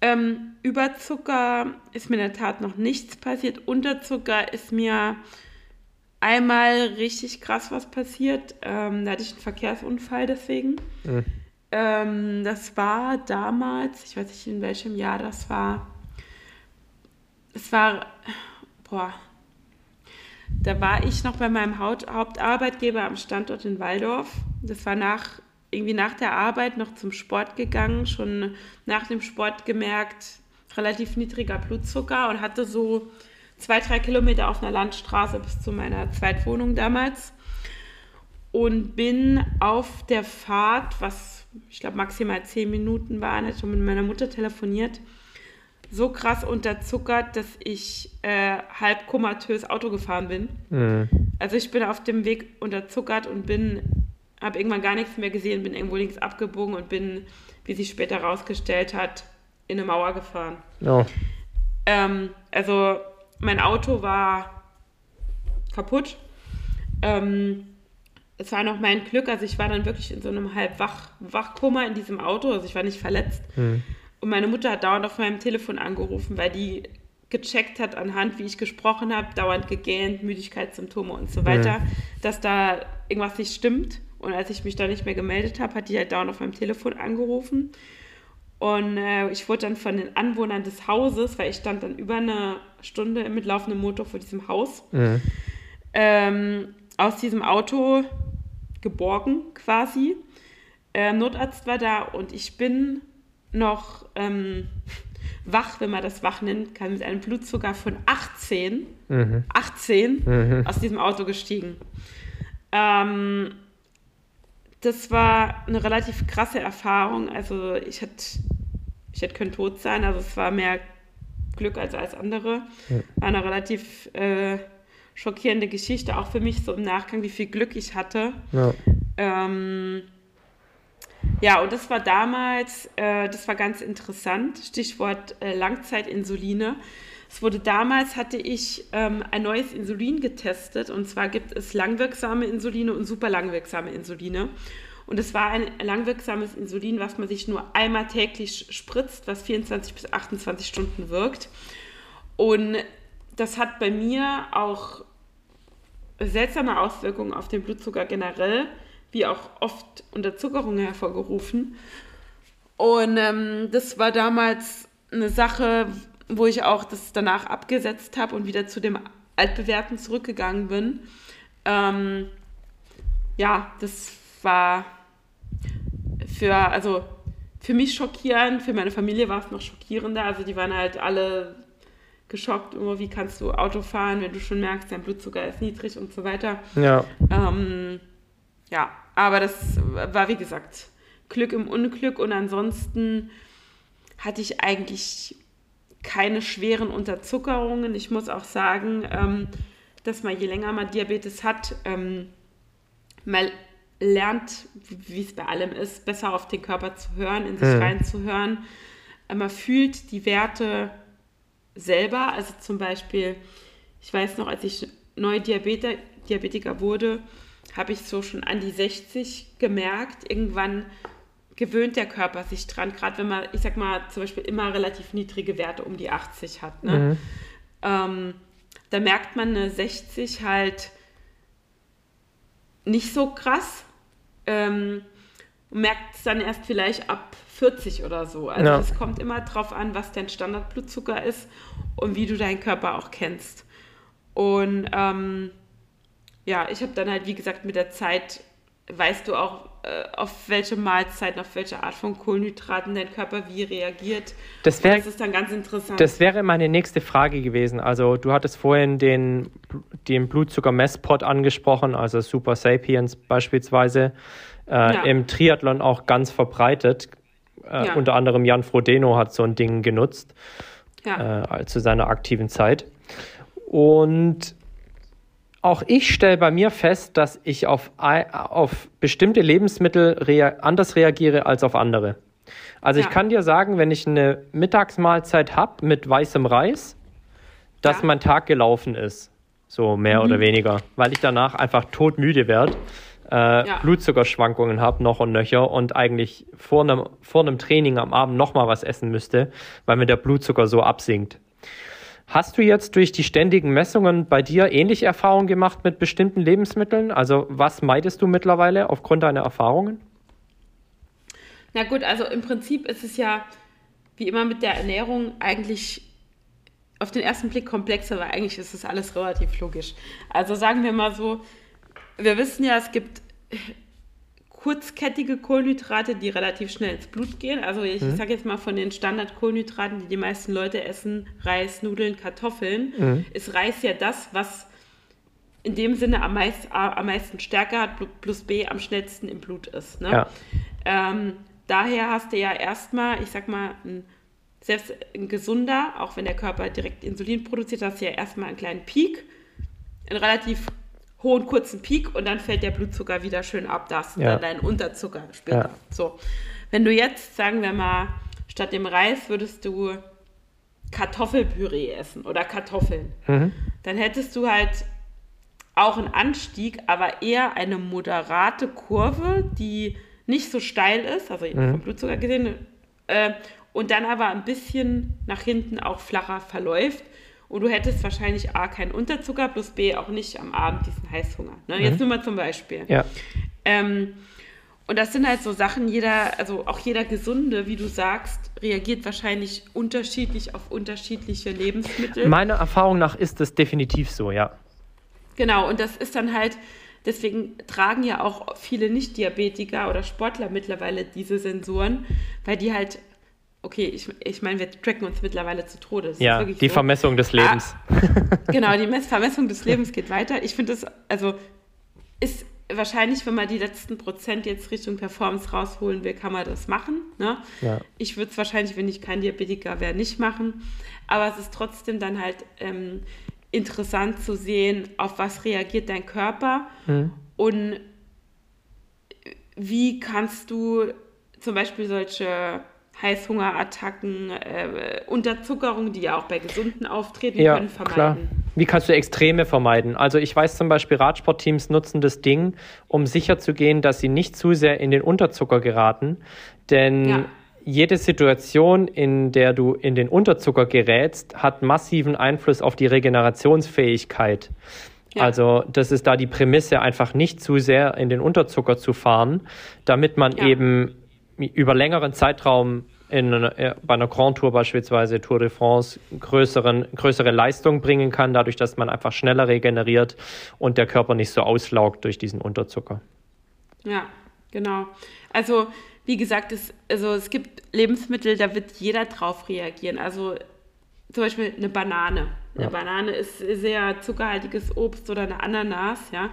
Ähm, Überzucker ist mir in der Tat noch nichts passiert. Unterzucker ist mir einmal richtig krass was passiert. Ähm, da hatte ich einen Verkehrsunfall deswegen. Mhm. Ähm, das war damals, ich weiß nicht in welchem Jahr das war. Es war, boah, da war ich noch bei meinem Hauptarbeitgeber am Standort in Waldorf. Das war nach, irgendwie nach der Arbeit noch zum Sport gegangen, schon nach dem Sport gemerkt, relativ niedriger Blutzucker und hatte so zwei, drei Kilometer auf einer Landstraße bis zu meiner Zweitwohnung damals. Und bin auf der Fahrt, was ich glaube maximal zehn Minuten waren, hatte schon mit meiner Mutter telefoniert, so krass unterzuckert, dass ich äh, halb komatös Auto gefahren bin. Mhm. Also ich bin auf dem Weg unterzuckert und bin, habe irgendwann gar nichts mehr gesehen, bin irgendwo links abgebogen und bin, wie sich später herausgestellt hat, in eine Mauer gefahren. Oh. Ähm, also mein Auto war kaputt. Ähm, es war noch mein Glück, also ich war dann wirklich in so einem halb Wach Wachkoma in diesem Auto, also ich war nicht verletzt. Mhm. Und meine Mutter hat dauernd auf meinem Telefon angerufen, weil die gecheckt hat anhand, wie ich gesprochen habe, dauernd gegähnt, Müdigkeitssymptome und so weiter, mhm. dass da irgendwas nicht stimmt. Und als ich mich da nicht mehr gemeldet habe, hat die halt dauernd auf meinem Telefon angerufen. Und äh, ich wurde dann von den Anwohnern des Hauses, weil ich stand dann über eine Stunde mit laufendem Motor vor diesem Haus, mhm. ähm, aus diesem Auto geborgen quasi. Äh, Notarzt war da und ich bin noch ähm, [laughs] wach, wenn man das wach nennen kann, mit einem Blutzucker von 18, mhm. 18 mhm. aus diesem Auto gestiegen. Ähm, das war eine relativ krasse Erfahrung. Also ich hätte ich hätte können tot sein, also es war mehr Glück als alles andere. Ja. War eine relativ äh, schockierende Geschichte, auch für mich so im Nachgang, wie viel Glück ich hatte. Ja, ähm, ja und das war damals, äh, das war ganz interessant, Stichwort äh, Langzeitinsuline. Es wurde damals, hatte ich ähm, ein neues Insulin getestet und zwar gibt es langwirksame Insuline und super langwirksame Insuline. Und es war ein langwirksames Insulin, was man sich nur einmal täglich spritzt, was 24 bis 28 Stunden wirkt. Und das hat bei mir auch seltsame Auswirkungen auf den Blutzucker generell, wie auch oft Unterzuckerung hervorgerufen. Und ähm, das war damals eine Sache, wo ich auch das danach abgesetzt habe und wieder zu dem Altbewerten zurückgegangen bin. Ähm, ja, das war für, also für mich schockierend, für meine Familie war es noch schockierender. Also die waren halt alle geschockt, immer wie kannst du Auto fahren, wenn du schon merkst, dein Blutzucker ist niedrig und so weiter. Ja. Ähm, ja, aber das war wie gesagt Glück im Unglück und ansonsten hatte ich eigentlich keine schweren Unterzuckerungen. Ich muss auch sagen, ähm, dass man je länger man Diabetes hat, ähm, man lernt, wie es bei allem ist, besser auf den Körper zu hören, in sich mhm. reinzuhören. Man fühlt die Werte selber. Also zum Beispiel, ich weiß noch, als ich neu Diabeter, Diabetiker wurde, habe ich so schon an die 60 gemerkt. Irgendwann gewöhnt der Körper sich dran, gerade wenn man, ich sag mal, zum Beispiel immer relativ niedrige Werte um die 80 hat. Ne? Mhm. Ähm, da merkt man eine 60 halt nicht so krass. Ähm, merkt es dann erst vielleicht ab 40 oder so. Also es kommt immer drauf an, was dein Standardblutzucker ist und wie du deinen Körper auch kennst. Und ähm, ja, ich habe dann halt, wie gesagt, mit der Zeit weißt du auch, äh, auf welche Mahlzeiten, auf welche Art von Kohlenhydraten dein Körper wie reagiert. Das, wär, das ist dann ganz interessant. Das wäre meine nächste Frage gewesen. Also du hattest vorhin den, den Blutzucker-Messpot angesprochen, also Super Sapiens beispielsweise. Äh, ja. Im Triathlon auch ganz verbreitet. Äh, ja. Unter anderem Jan Frodeno hat so ein Ding genutzt ja. äh, zu seiner aktiven Zeit. Und auch ich stelle bei mir fest, dass ich auf, auf bestimmte Lebensmittel rea anders reagiere als auf andere. Also ja. ich kann dir sagen, wenn ich eine Mittagsmahlzeit habe mit weißem Reis, dass ja. mein Tag gelaufen ist. So mehr mhm. oder weniger. Weil ich danach einfach todmüde werde äh, ja. Blutzuckerschwankungen habe, noch und nöcher und eigentlich vor einem, vor einem Training am Abend nochmal was essen müsste, weil mir der Blutzucker so absinkt. Hast du jetzt durch die ständigen Messungen bei dir ähnliche Erfahrungen gemacht mit bestimmten Lebensmitteln? Also was meidest du mittlerweile aufgrund deiner Erfahrungen? Na gut, also im Prinzip ist es ja wie immer mit der Ernährung eigentlich auf den ersten Blick komplexer, aber eigentlich ist es alles relativ logisch. Also sagen wir mal so, wir wissen ja, es gibt kurzkettige Kohlenhydrate, die relativ schnell ins Blut gehen. Also ich, mhm. sage jetzt mal von den Standardkohlenhydraten, die die meisten Leute essen, Reis, Nudeln, Kartoffeln, mhm. ist Reis ja das, was in dem Sinne am, meist, am meisten Stärke hat, plus B am schnellsten im Blut ist. Ne? Ja. Ähm, daher hast du ja erstmal, ich sag mal, ein, selbst ein gesunder, auch wenn der Körper direkt Insulin produziert, hast du ja erstmal einen kleinen Peak, einen relativ hohen kurzen Peak und dann fällt der Blutzucker wieder schön ab. Da hast du ja. dann deinen Unterzucker später. Ja. So. Wenn du jetzt, sagen wir mal, statt dem Reis würdest du Kartoffelpüree essen oder Kartoffeln, mhm. dann hättest du halt auch einen Anstieg, aber eher eine moderate Kurve, die nicht so steil ist, also mhm. vom Blutzucker gesehen, äh, und dann aber ein bisschen nach hinten auch flacher verläuft und du hättest wahrscheinlich A, keinen Unterzucker, plus B, auch nicht am Abend diesen Heißhunger. Ne? Jetzt nur mal zum Beispiel. Ja. Ähm, und das sind halt so Sachen, jeder, also auch jeder Gesunde, wie du sagst, reagiert wahrscheinlich unterschiedlich auf unterschiedliche Lebensmittel. Meiner Erfahrung nach ist das definitiv so, ja. Genau, und das ist dann halt, deswegen tragen ja auch viele Nicht-Diabetiker oder Sportler mittlerweile diese Sensoren, weil die halt, okay, ich, ich meine, wir tracken uns mittlerweile zu Tode. Das Ja, die so. Vermessung des Lebens. [laughs] Genau, die Mess Vermessung des [laughs] Lebens geht weiter. Ich finde das, also ist wahrscheinlich, wenn man die letzten Prozent jetzt Richtung Performance rausholen will, kann man das machen. Ne? Ja. Ich würde es wahrscheinlich, wenn ich kein Diabetiker wäre, nicht machen. Aber es ist trotzdem dann halt ähm, interessant zu sehen, auf was reagiert dein Körper Mhm. und wie kannst du zum Beispiel solche Heißhungerattacken, äh, Unterzuckerung, die ja auch bei Gesunden auftreten Ja, können, vermeiden. klar. Wie kannst du Extreme vermeiden? Also ich weiß zum Beispiel, Radsportteams nutzen das Ding, um sicherzugehen, dass sie nicht zu sehr in den Unterzucker geraten. Denn Ja. jede Situation, in der du in den Unterzucker gerätst, hat massiven Einfluss auf die Regenerationsfähigkeit. Ja. Also das ist da die Prämisse, einfach nicht zu sehr in den Unterzucker zu fahren, damit man eben über längeren Zeitraum in, äh, bei einer Grand Tour beispielsweise Tour de France größeren, größere Leistung bringen kann, dadurch, dass man einfach schneller regeneriert und der Körper nicht so auslaugt durch diesen Unterzucker. Ja, genau. Also, wie gesagt, es, also es gibt Lebensmittel, da wird jeder drauf reagieren. Also zum Beispiel eine Banane. Eine Ja. Banane ist sehr zuckerhaltiges Obst oder eine Ananas, ja.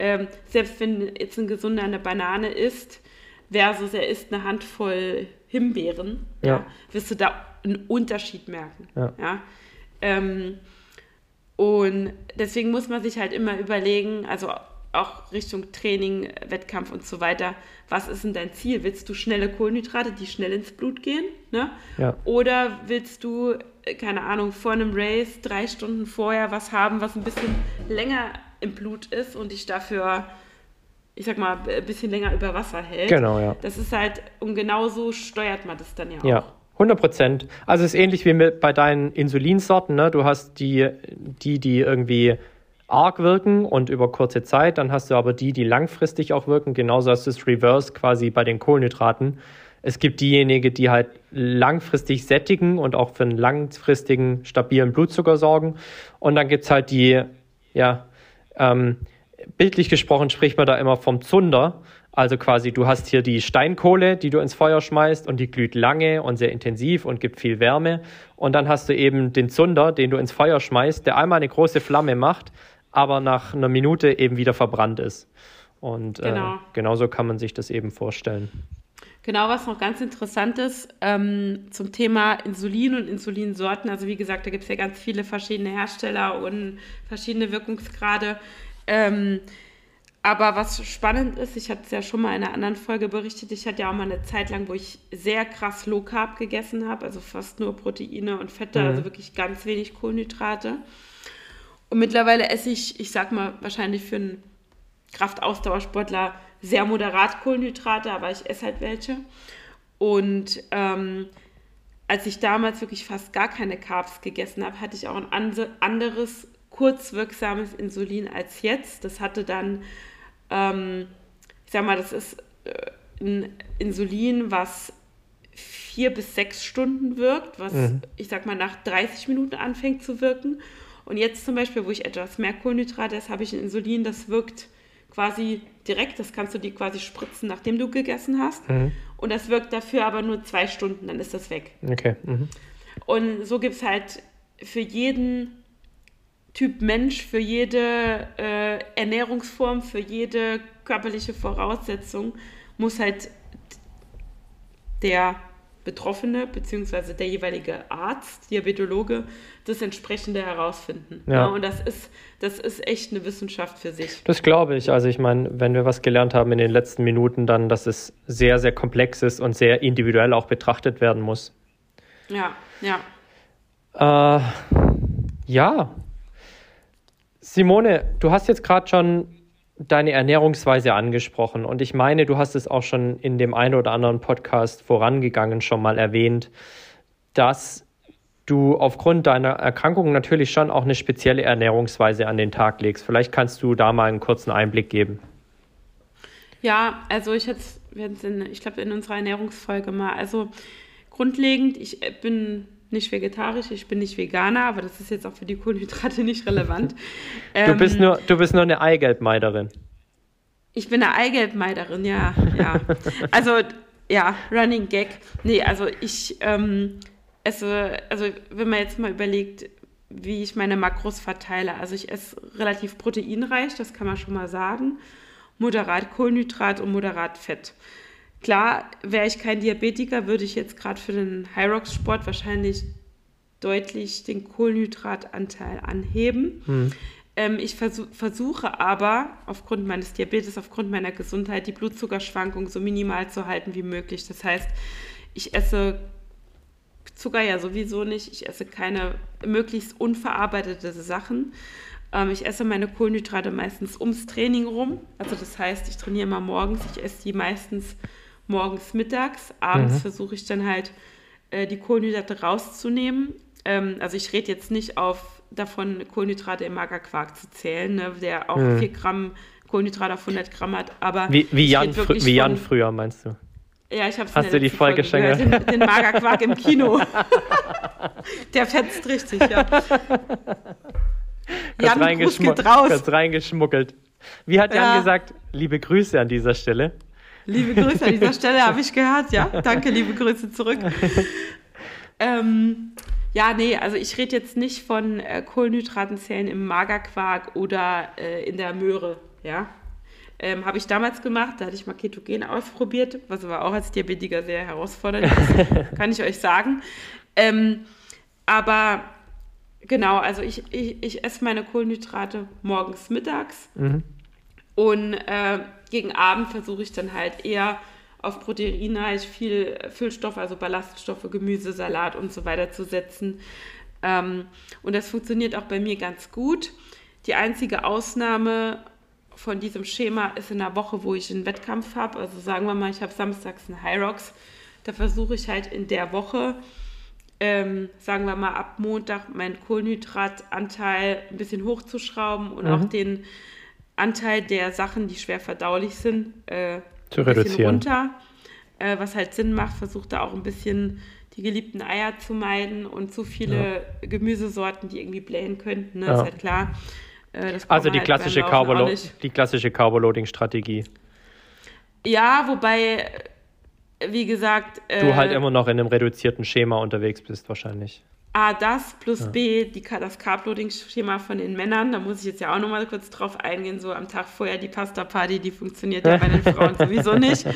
Ähm, selbst wenn jetzt ein Gesunder eine Banane isst, versus er isst eine Handvoll Himbeeren, ja. Ja. wirst du da einen Unterschied merken. Ja. Ja? Ähm, und deswegen muss man sich halt immer überlegen, also auch Richtung Training, Wettkampf und so weiter, was ist denn dein Ziel? Willst du schnelle Kohlenhydrate, die schnell ins Blut gehen? Ne? Ja. Oder willst du, äh, keine Ahnung, vor einem Race drei Stunden vorher was haben, was ein bisschen länger im Blut ist und dich dafür, ich sag mal, ein bisschen länger über Wasser hält? Genau, ja. Das ist halt, und genau so steuert man das dann ja auch. Ja, 100 Prozent. Also es ist ähnlich wie mit, bei deinen Insulinsorten. Ne? Du hast die, die, die irgendwie arg wirken und über kurze Zeit. Dann hast du aber die, die langfristig auch wirken. Genauso hast du das Reverse quasi bei den Kohlenhydraten. Es gibt diejenigen, die halt langfristig sättigen und auch für einen langfristigen, stabilen Blutzucker sorgen. Und dann gibt es halt die, ja, ähm, bildlich gesprochen spricht man da immer vom Zunder. Also quasi, du hast hier die Steinkohle, die du ins Feuer schmeißt und die glüht lange und sehr intensiv und gibt viel Wärme. Und dann hast du eben den Zunder, den du ins Feuer schmeißt, der einmal eine große Flamme macht, aber nach einer Minute eben wieder verbrannt ist. Und Genau. äh, genauso kann man sich das eben vorstellen. Genau, was noch ganz interessant ist ähm, zum Thema Insulin und Insulinsorten. Also wie gesagt, da gibt es ja ganz viele verschiedene Hersteller und verschiedene Wirkungsgrade. Ähm, aber was spannend ist, ich hatte es ja schon mal in einer anderen Folge berichtet, ich hatte ja auch mal eine Zeit lang, wo ich sehr krass Low Carb gegessen habe, also fast nur Proteine und Fette, Mhm. also wirklich ganz wenig Kohlenhydrate. Und mittlerweile esse ich, ich sag mal, wahrscheinlich für einen Kraftausdauersportler sehr moderat Kohlenhydrate, aber ich esse halt welche. Und ähm, als ich damals wirklich fast gar keine Carbs gegessen habe, hatte ich auch ein ande- anderes kurzwirksames Insulin als jetzt. Das hatte dann, ähm, ich sag mal, das ist äh, ein Insulin, was vier bis sechs Stunden wirkt, was Mhm. ich sag mal nach 30 Minuten anfängt zu wirken. Und jetzt zum Beispiel, wo ich etwas mehr Kohlenhydrate esse, habe ich ein Insulin, das wirkt quasi direkt. Das kannst du dir quasi spritzen, nachdem du gegessen hast. Mhm. Und das wirkt dafür aber nur zwei Stunden, dann ist das weg. Okay. Mhm. Und so gibt es halt für jeden Typ Mensch, für jede äh, Ernährungsform, für jede körperliche Voraussetzung muss halt der Betroffene bzw. der jeweilige Arzt, Diabetologe, das entsprechende herausfinden. Ja. und das ist, das ist echt eine Wissenschaft für sich. Das glaube ich. Also ich meine, wenn wir was gelernt haben in den letzten Minuten, dann, dass es sehr, sehr komplex ist und sehr individuell auch betrachtet werden muss. Ja, ja. Äh, ja. Simone, du hast jetzt gerade schon deine Ernährungsweise angesprochen und ich meine, du hast es auch schon in dem einen oder anderen Podcast vorangegangen schon mal erwähnt, dass du aufgrund deiner Erkrankung natürlich schon auch eine spezielle Ernährungsweise an den Tag legst. Vielleicht kannst du da mal einen kurzen Einblick geben. Ja, also ich hatte ich glaube, in unserer Ernährungsfolge mal. Also grundlegend, ich bin nicht vegetarisch, ich bin nicht Veganer, aber das ist jetzt auch für die Kohlenhydrate [laughs] nicht relevant. du, bist ähm, nur, du bist nur eine Eigelbmeiderin. Ich bin eine Eigelbmeiderin, ja, ja. [laughs] Also, ja, Running Gag. Nee, also ich ähm, esse, also wenn man jetzt mal überlegt, wie ich meine Makros verteile. Also ich esse relativ proteinreich, das kann man schon mal sagen. Moderat Kohlenhydrat und moderat Fett. Klar, wäre ich kein Diabetiker, würde ich jetzt gerade für den Hyrox-Sport wahrscheinlich deutlich den Kohlenhydratanteil anheben. Hm. Ähm, ich versuch, versuche aber aufgrund meines Diabetes, aufgrund meiner Gesundheit, die Blutzuckerschwankung so minimal zu halten wie möglich. Das heißt, ich esse Zucker ja sowieso nicht. Ich esse keine möglichst unverarbeitete Sachen. Ähm, ich esse meine Kohlenhydrate meistens ums Training rum. Also das heißt, ich trainiere immer morgens. Ich esse die meistens morgens, mittags. Abends mhm. versuche ich dann halt äh, die Kohlenhydrate rauszunehmen. Ähm, also ich rede jetzt nicht auf davon, Kohlenhydrate im Magerquark zu zählen, ne, der auch mhm. 4 Gramm Kohlenhydrate auf 100 Gramm hat. Aber wie, wie, Jan, fr wie Jan von, früher, meinst du? Ja, ich habe Hast du die Folge schon gehört? Den, den Magerquark im Kino. [laughs] der fetzt richtig, ja. Jan reingeschmuggelt. Kurz reingeschmuggelt. Wie hat Jan ja. gesagt? Liebe Grüße an dieser Stelle. Liebe Grüße an dieser Stelle, habe ich gehört, ja. [laughs] Danke, liebe Grüße zurück. ähm, ja, nee, also ich rede jetzt nicht von äh, Kohlenhydratenzellen im Magerquark oder äh, in der Möhre, ja. Ähm, habe ich damals gemacht, da hatte ich mal Ketogen ausprobiert, was aber auch als Diabetiker sehr herausfordernd ist, [laughs] kann ich euch sagen. Ähm, aber genau, also ich, ich, ich esse meine Kohlenhydrate morgens, mittags. Mhm. Und äh, gegen Abend versuche ich dann halt eher auf proteinreich viel Füllstoffe, also Ballaststoffe, Gemüse, Salat und so weiter zu setzen. Ähm, und das funktioniert auch bei mir ganz gut. Die einzige Ausnahme von diesem Schema ist in der Woche, wo ich einen Wettkampf habe. Also sagen wir mal, ich habe samstags einen High Rocks. Da versuche ich halt in der Woche, ähm, sagen wir mal ab Montag, meinen Kohlenhydratanteil ein bisschen hochzuschrauben und mhm. auch den Anteil der Sachen, die schwer verdaulich sind, äh, zu reduzieren. runter. Äh, was halt Sinn macht, versucht da auch ein bisschen die geliebten Eier zu meiden und zu viele ja. Gemüsesorten, die irgendwie blähen könnten. Ne? Ja. Ist halt klar. Äh, also die, halt klassische Carbo die klassische Carbo-Loading-Strategie. Ja, wobei, wie gesagt. du halt äh, immer noch in einem reduzierten Schema unterwegs bist, wahrscheinlich. A, das plus ja. B, die, das Carb-Loading-Schema von den Männern. Da muss ich jetzt ja auch nochmal kurz drauf eingehen. So am Tag vorher die Pasta-Party, die funktioniert ja bei den Frauen [laughs] sowieso nicht.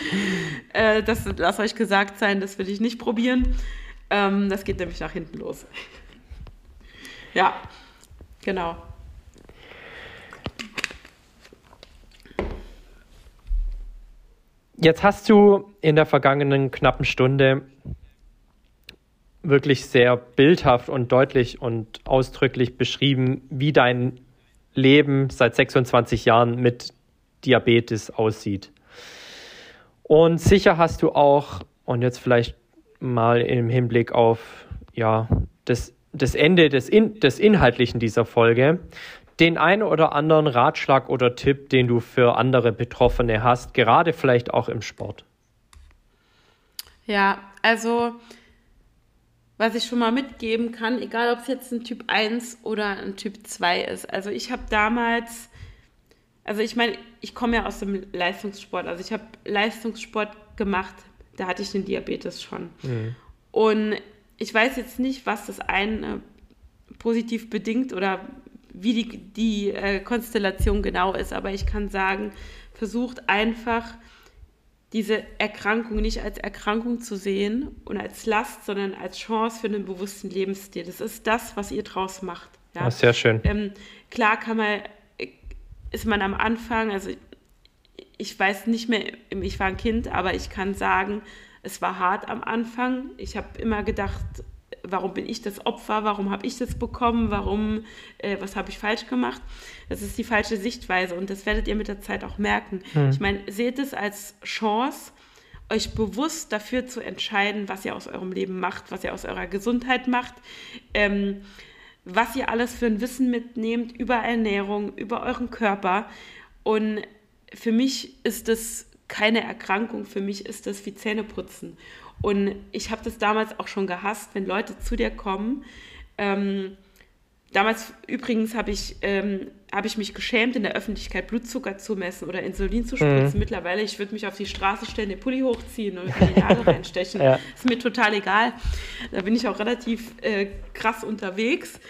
Äh, das lasst euch gesagt sein, das will ich nicht probieren. Ähm, das geht nämlich nach hinten los. [laughs] ja, genau. Jetzt hast du in der vergangenen knappen Stunde wirklich sehr bildhaft und deutlich und ausdrücklich beschrieben, wie dein Leben seit 26 Jahren mit Diabetes aussieht. Und sicher hast du auch, und jetzt vielleicht mal im Hinblick auf ja, das, das Ende des, In, des Inhaltlichen dieser Folge, den einen oder anderen Ratschlag oder Tipp, den du für andere Betroffene hast, gerade vielleicht auch im Sport. Ja, also was ich schon mal mitgeben kann, egal ob es jetzt ein Typ 1 oder ein Typ 2 ist. Also ich habe damals, also ich meine, ich komme ja aus dem Leistungssport, also ich habe Leistungssport gemacht, da hatte ich den Diabetes schon. Mhm. Und ich weiß jetzt nicht, was das eine positiv bedingt oder wie die, die äh, Konstellation genau ist, aber ich kann sagen, versucht einfach diese Erkrankung nicht als Erkrankung zu sehen und als Last, sondern als Chance für einen bewussten Lebensstil. Das ist das, was ihr draus macht. Ja, sehr schön. Ähm, klar kann man, ist man am Anfang, also ich weiß nicht mehr, ich war ein Kind, aber ich kann sagen, es war hart am Anfang. Ich habe immer gedacht, warum bin ich das Opfer, warum habe ich das bekommen, warum, äh, was habe ich falsch gemacht. Das ist die falsche Sichtweise und das werdet ihr mit der Zeit auch merken. Hm. Ich meine, seht es als Chance, euch bewusst dafür zu entscheiden, was ihr aus eurem Leben macht, was ihr aus eurer Gesundheit macht, ähm, was ihr alles für ein Wissen mitnehmt über Ernährung, über euren Körper. Und für mich ist das keine Erkrankung, für mich ist das wie Zähneputzen. Und ich habe das damals auch schon gehasst, wenn Leute zu dir kommen. Ähm, damals übrigens habe ich, ähm, hab ich mich geschämt, in der Öffentlichkeit Blutzucker zu messen oder Insulin zu spritzen. Mhm. Mittlerweile, ich würde mich auf die Straße stellen, den Pulli hochziehen und in die Nase [laughs] reinstechen. ja. Ist mir total egal. Da bin ich auch relativ äh, krass unterwegs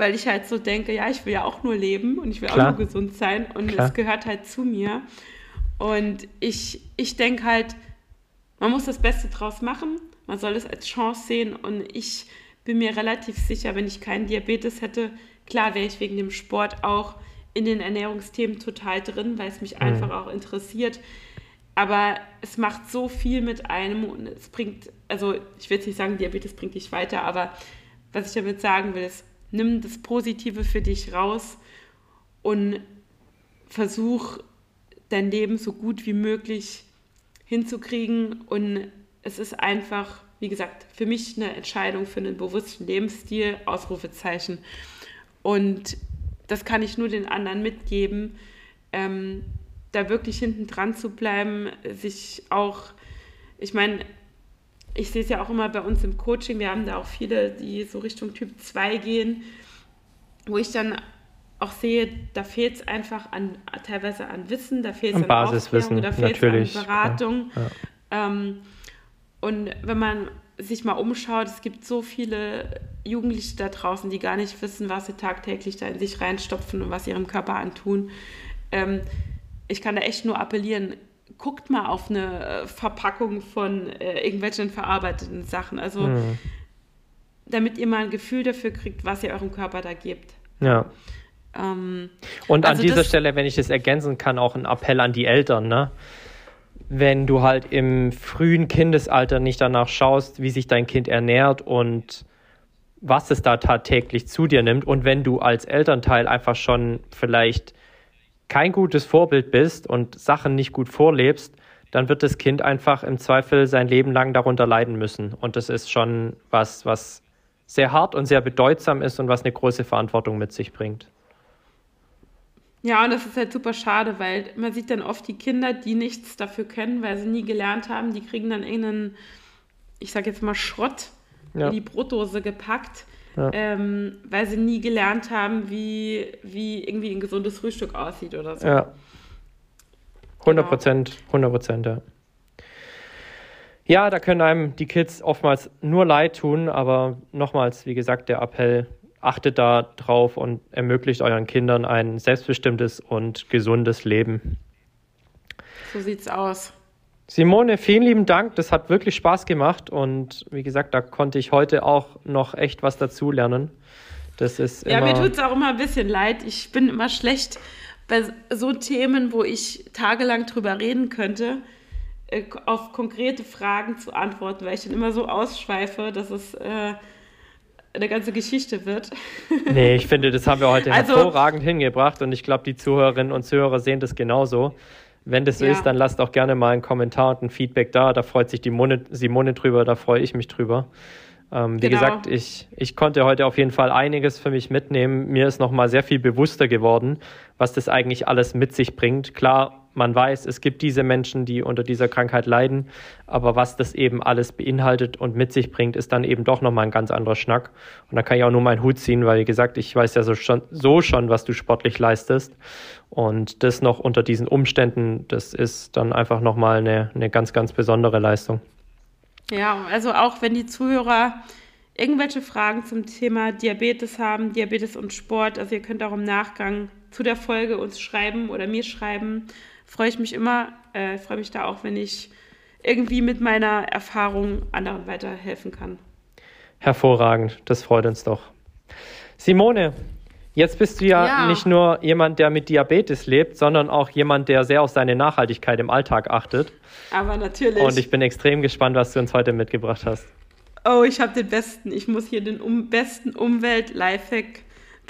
weil ich halt so denke, ja, ich will ja auch nur leben und ich will Klar. auch nur gesund sein und es gehört halt zu mir. Und ich, ich denke halt, man muss das Beste draus machen, man soll es als Chance sehen und ich bin mir relativ sicher, wenn ich keinen Diabetes hätte, klar wäre ich wegen dem Sport auch in den Ernährungsthemen total drin, weil es mich mhm. einfach auch interessiert. Aber es macht so viel mit einem und es bringt, also ich will jetzt nicht sagen, Diabetes bringt dich weiter, aber was ich damit sagen will, ist, nimm das Positive für dich raus und versuch dein Leben so gut wie möglich hinzukriegen. Und es ist einfach, wie gesagt, für mich eine Entscheidung für einen bewussten Lebensstil, Ausrufezeichen. Und das kann ich nur den anderen mitgeben, ähm, da wirklich hinten dran zu bleiben, sich auch, ich meine, ich sehe es ja auch immer bei uns im Coaching, wir haben da auch viele, die so Richtung Typ 2 gehen, wo ich dann auch sehe, da fehlt es einfach an teilweise an Wissen, da fehlt es an Basiswissen, da fehlt es an Beratung. Ja. Ähm, und wenn man sich mal umschaut, es gibt so viele Jugendliche da draußen, die gar nicht wissen, was sie tagtäglich da in sich reinstopfen und was sie ihrem Körper antun. Ähm, ich kann da echt nur appellieren, guckt mal auf eine äh, Verpackung von äh, irgendwelchen verarbeiteten Sachen. Also, mhm. damit ihr mal ein Gefühl dafür kriegt, was ihr eurem Körper da gebt. Ja. Ähm, Und also an dieser Stelle, wenn ich das ergänzen kann, auch ein Appell an die Eltern, ne? Wenn du halt im frühen Kindesalter nicht danach schaust, wie sich dein Kind ernährt und was es da tagtäglich zu dir nimmt und wenn du als Elternteil einfach schon vielleicht kein gutes Vorbild bist und Sachen nicht gut vorlebst, dann wird das Kind einfach im Zweifel sein Leben lang darunter leiden müssen. Und das ist schon was, was sehr hart und sehr bedeutsam ist und was eine große Verantwortung mit sich bringt. Ja, und das ist halt super schade, weil man sieht dann oft die Kinder, die nichts dafür können, weil sie nie gelernt haben, die kriegen dann irgendeinen, ich sag jetzt mal Schrott ja. in die Brotdose gepackt ja. ähm, weil sie nie gelernt haben, wie, wie irgendwie ein gesundes Frühstück aussieht oder so. Ja. 100 Prozent, genau. 100 Prozent, ja. Ja, da können einem die Kids oftmals nur leid tun, aber nochmals, wie gesagt, der Appell, achtet da drauf und ermöglicht euren Kindern ein selbstbestimmtes und gesundes Leben. So sieht's aus. Simone, vielen lieben Dank. Das hat wirklich Spaß gemacht und wie gesagt, da konnte ich heute auch noch echt was dazulernen. Das ist ja, mir tut es auch immer ein bisschen leid. Ich bin immer schlecht bei so Themen, wo ich tagelang drüber reden könnte, äh, auf konkrete Fragen zu antworten, weil ich dann immer so ausschweife, dass es äh, eine ganze Geschichte wird. [laughs] Nee, ich finde, das haben wir heute also, hervorragend hingebracht und ich glaube, die Zuhörerinnen und Zuhörer sehen das genauso. Wenn das so ja. ist, dann lasst auch gerne mal einen Kommentar und ein Feedback da. Da freut sich die Mone, Simone drüber, da freue ich mich drüber. Ähm, wie genau. gesagt, ich, ich konnte heute auf jeden Fall einiges für mich mitnehmen. Mir ist nochmal sehr viel bewusster geworden, was das eigentlich alles mit sich bringt. Klar, man weiß, es gibt diese Menschen, die unter dieser Krankheit leiden, aber was das eben alles beinhaltet und mit sich bringt, ist dann eben doch nochmal ein ganz anderer Schnack. Und da kann ich auch nur meinen Hut ziehen, weil, wie gesagt, ich weiß ja so schon, so schon, was du sportlich leistest. Und das noch unter diesen Umständen, das ist dann einfach nochmal eine, eine ganz, ganz besondere Leistung. Ja, also auch wenn die Zuhörer irgendwelche Fragen zum Thema Diabetes haben, Diabetes und Sport, also ihr könnt auch im Nachgang zu der Folge uns schreiben oder mir schreiben freue ich mich immer, äh, freue mich da auch, wenn ich irgendwie mit meiner Erfahrung anderen weiterhelfen kann. Hervorragend, das freut uns doch. Simone, jetzt bist du ja, ja, nicht nur jemand, der mit Diabetes lebt, sondern auch jemand, der sehr auf seine Nachhaltigkeit im Alltag achtet. Aber natürlich. Und ich bin extrem gespannt, was du uns heute mitgebracht hast. Oh, ich habe den besten. Ich muss hier den um besten Umwelt-Lifehack